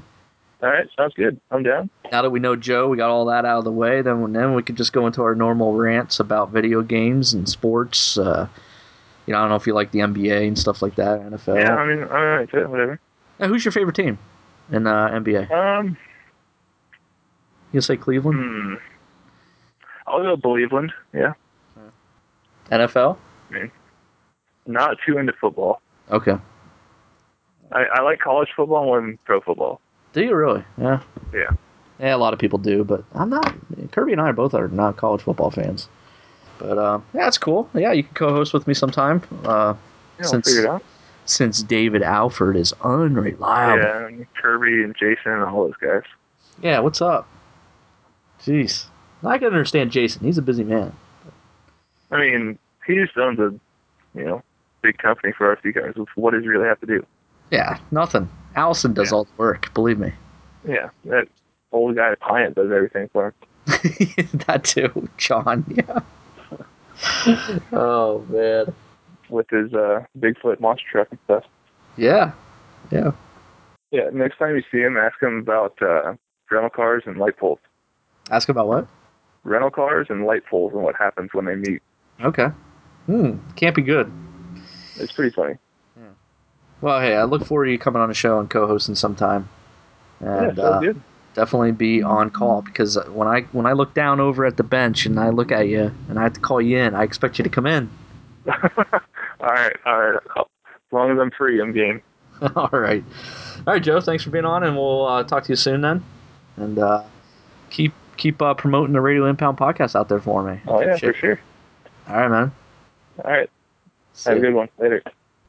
All right, sounds good. I'm down. Now that we know Joe, we got all that out of the way. Then, then we could just go into our normal rants about video games and sports. Uh, you know, I don't know if you like the NBA and stuff like that, NFL. Yeah, I mean, all right, whatever. Now, who's your favorite team in uh, NBA? Um, You say Cleveland? hmm. I'll go Cleveland. Yeah, NFL? not too into football. Okay. I, I like college football more than pro football. Do you really? Yeah. Yeah. Yeah, a lot of people do, but I'm not. Kirby and I both are not college football fans. But uh, yeah, that's cool. Yeah, you can co-host with me sometime. Uh, Yeah, we'll Since- out. since David Alford is unreliable. Yeah, and Kirby and Jason and all those guys. Yeah, what's up? Jeez. I can understand Jason. He's a busy man. I mean, he just owns a, you know, big company for RC cars. What does he really have to do? Yeah, nothing. Allison does Yeah. all the work, believe me. Yeah, that old guy Pyatt does everything for him. that too, John. Yeah. oh man. with his uh, Bigfoot monster truck and stuff. Yeah. Yeah. Yeah, next time you see him, ask him about uh, rental cars and light poles. Ask about what? Rental cars and light poles and what happens when they meet. Okay. Hmm. Can't be good. It's pretty funny. Yeah. Well, hey, I look forward to you coming on the show and co-hosting sometime. yeah, And sounds uh, good. definitely be on call because when I when I look down over at the bench and I look at you and I have to call you in, I expect you to come in. all right, all right. As long as I'm free, I'm game. All right. All right, Joe. Thanks for being on, and we'll uh, talk to you soon then. And uh, keep keep uh, promoting the Radio Impound podcast out there for me. Oh yeah, Appreciate for sure. All right, man. All right, have a good one. Later.